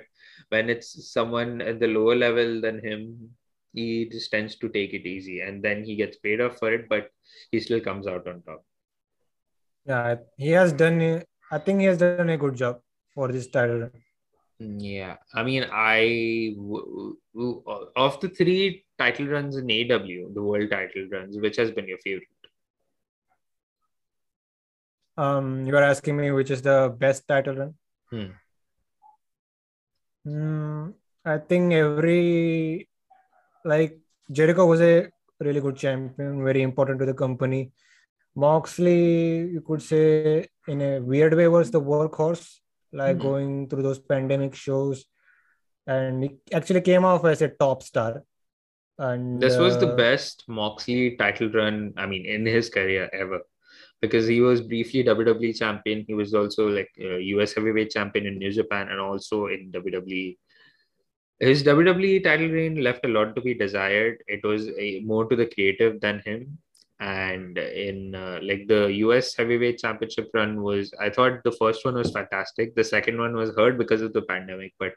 when it's someone at the lower level than him he just tends to take it easy and then he gets paid off for it but he still comes out on top. Yeah he has done i think he has done a good job for this title yeah, I mean, I of the three title runs in AEW, the world title runs, which has been your favorite? Um, you are asking me which is the best title run. Hmm. Mm, I think every like Jericho was a really good champion, very important to the company. Moxley, you could say, in a weird way, was the workhorse like mm-hmm. going through those pandemic shows. And he actually came off as a top star. And this was uh, the best moxley title run i mean in his career ever. Because he was briefly wwe champion. He was also like us heavyweight champion in new japan and also in wwe his wwe title reign left a lot to be desired. It was a, more to the creative than him and in uh, like the US heavyweight championship run was I thought the first one was fantastic. The second one was hurt because of the pandemic but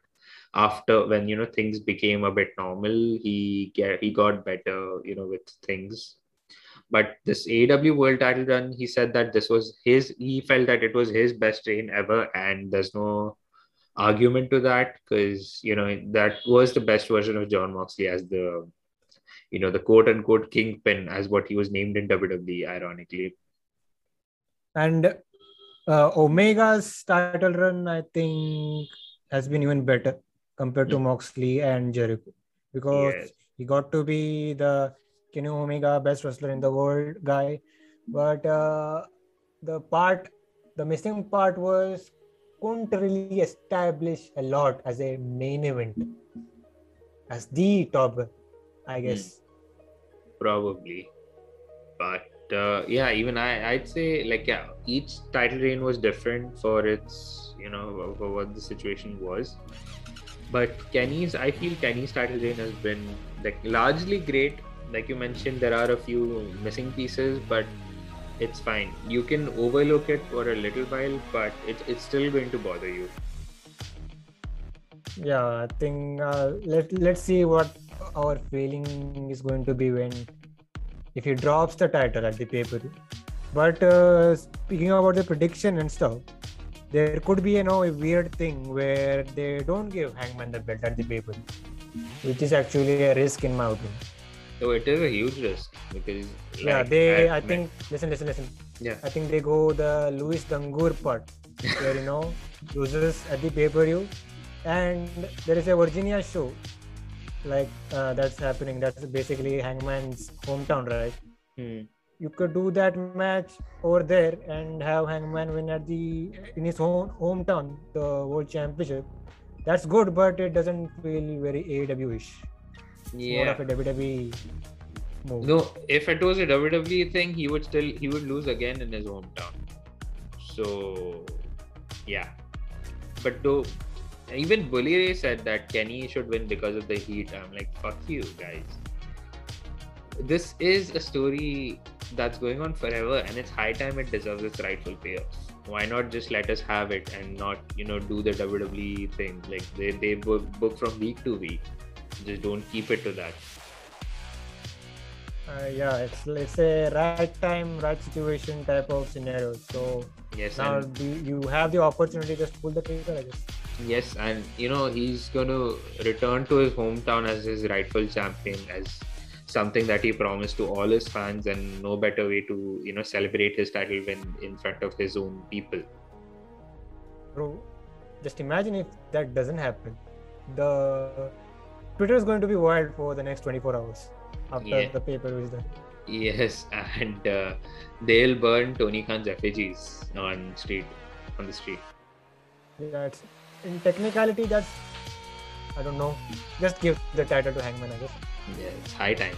after when you know things became a bit normal he get he got better you know with things. But this AEW world title run he said that this was his he felt that it was his best reign ever and there's no argument to that because you know that was the best version of Jon Moxley as the you know, the quote unquote kingpin as what he was named in WWE, ironically. And uh, Omega's title run, I think, has been even better compared to Hmm. Moxley and Jericho because Yes. he got to be the Kenny Omega best wrestler in the world guy. But uh, the part, the missing part was couldn't really establish a lot as a main event, as the top, I guess. Probably. But uh, yeah even i i'd say like yeah each title reign was different for its you know for what the situation was. But kenny's i feel kenny's title reign has been like largely great. Like you mentioned there are a few missing pieces but it's fine. You can overlook it for a little while but it, it's still going to bother you. Yeah, I think uh, let let's see what our feeling is going to be when if he drops the title at the paper. But uh, speaking about the prediction and stuff, there could be you know a weird thing where they don't give Hangman the belt at the paper, which is actually a risk in my opinion. so it is a huge risk because yeah, they I mean, think listen listen listen. yeah I think they go the Luis Dangur part where you know loses at the pay per view, and there is a Virginia show like uh, that's happening. That's basically Hangman's hometown, right? Hmm. You could do that match over there and have Hangman win at the in his own hometown the World Championship. That's good, but it doesn't feel very AEW-ish. It's more yeah of a WWE move. No, if it was a WWE thing, he would still he would lose again in his hometown. So, yeah. But though, even Bully Ray said that Kenny should win because of the heat. I'm like, fuck you guys. This is a story that's going on forever, and it's high time it deserves its rightful payoff. Why not just let us have it and not, you know, do the WWE thing? Like they they book, book from week to week. Just don't keep it to that. Uh, yeah, it's let's say right time, right situation type of scenario. So Yes, now and you have the opportunity just pull the trigger i guess Yes, and you know he's going to return to his hometown as his rightful champion, as something that he promised to all his fans, and no better way to you know celebrate his title win in front of his own people. bro just imagine if that doesn't happen the twitter is going to be wild for the next 24 hours after Yeah. the paper is done Yes, and uh, they'll burn Tony Khan's effigies on street on the street. yeah it's in technicality that's i don't know. Just give the title to hangman i guess. Yeah, it's high time.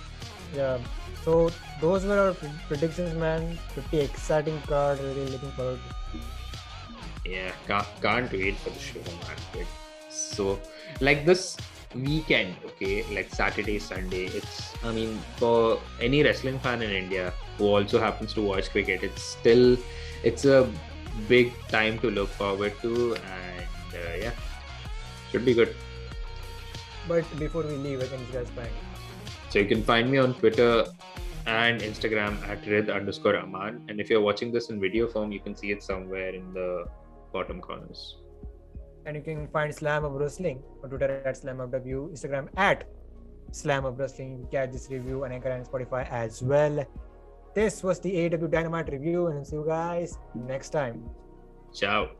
yeah. So those were our predictions man. Pretty exciting card really looking forward to. Yeah can't, can't wait for the show man. So like this weekend okay like saturday sunday it's i mean for any wrestling fan in india who also happens to watch cricket it's still it's a big time to look forward to and uh, yeah should be good but before we leave i can just guys find so you can find me on twitter and instagram at rid underscore aman and if you're watching this in video form you can see it somewhere in the bottom corners and you can find Slamhub Wrestling on Twitter at SlamhubW, Instagram at slamhubwrestling. Catch this review on Anchor and Spotify as well. This was the AEW Dynamite review, and see you guys next time. ciao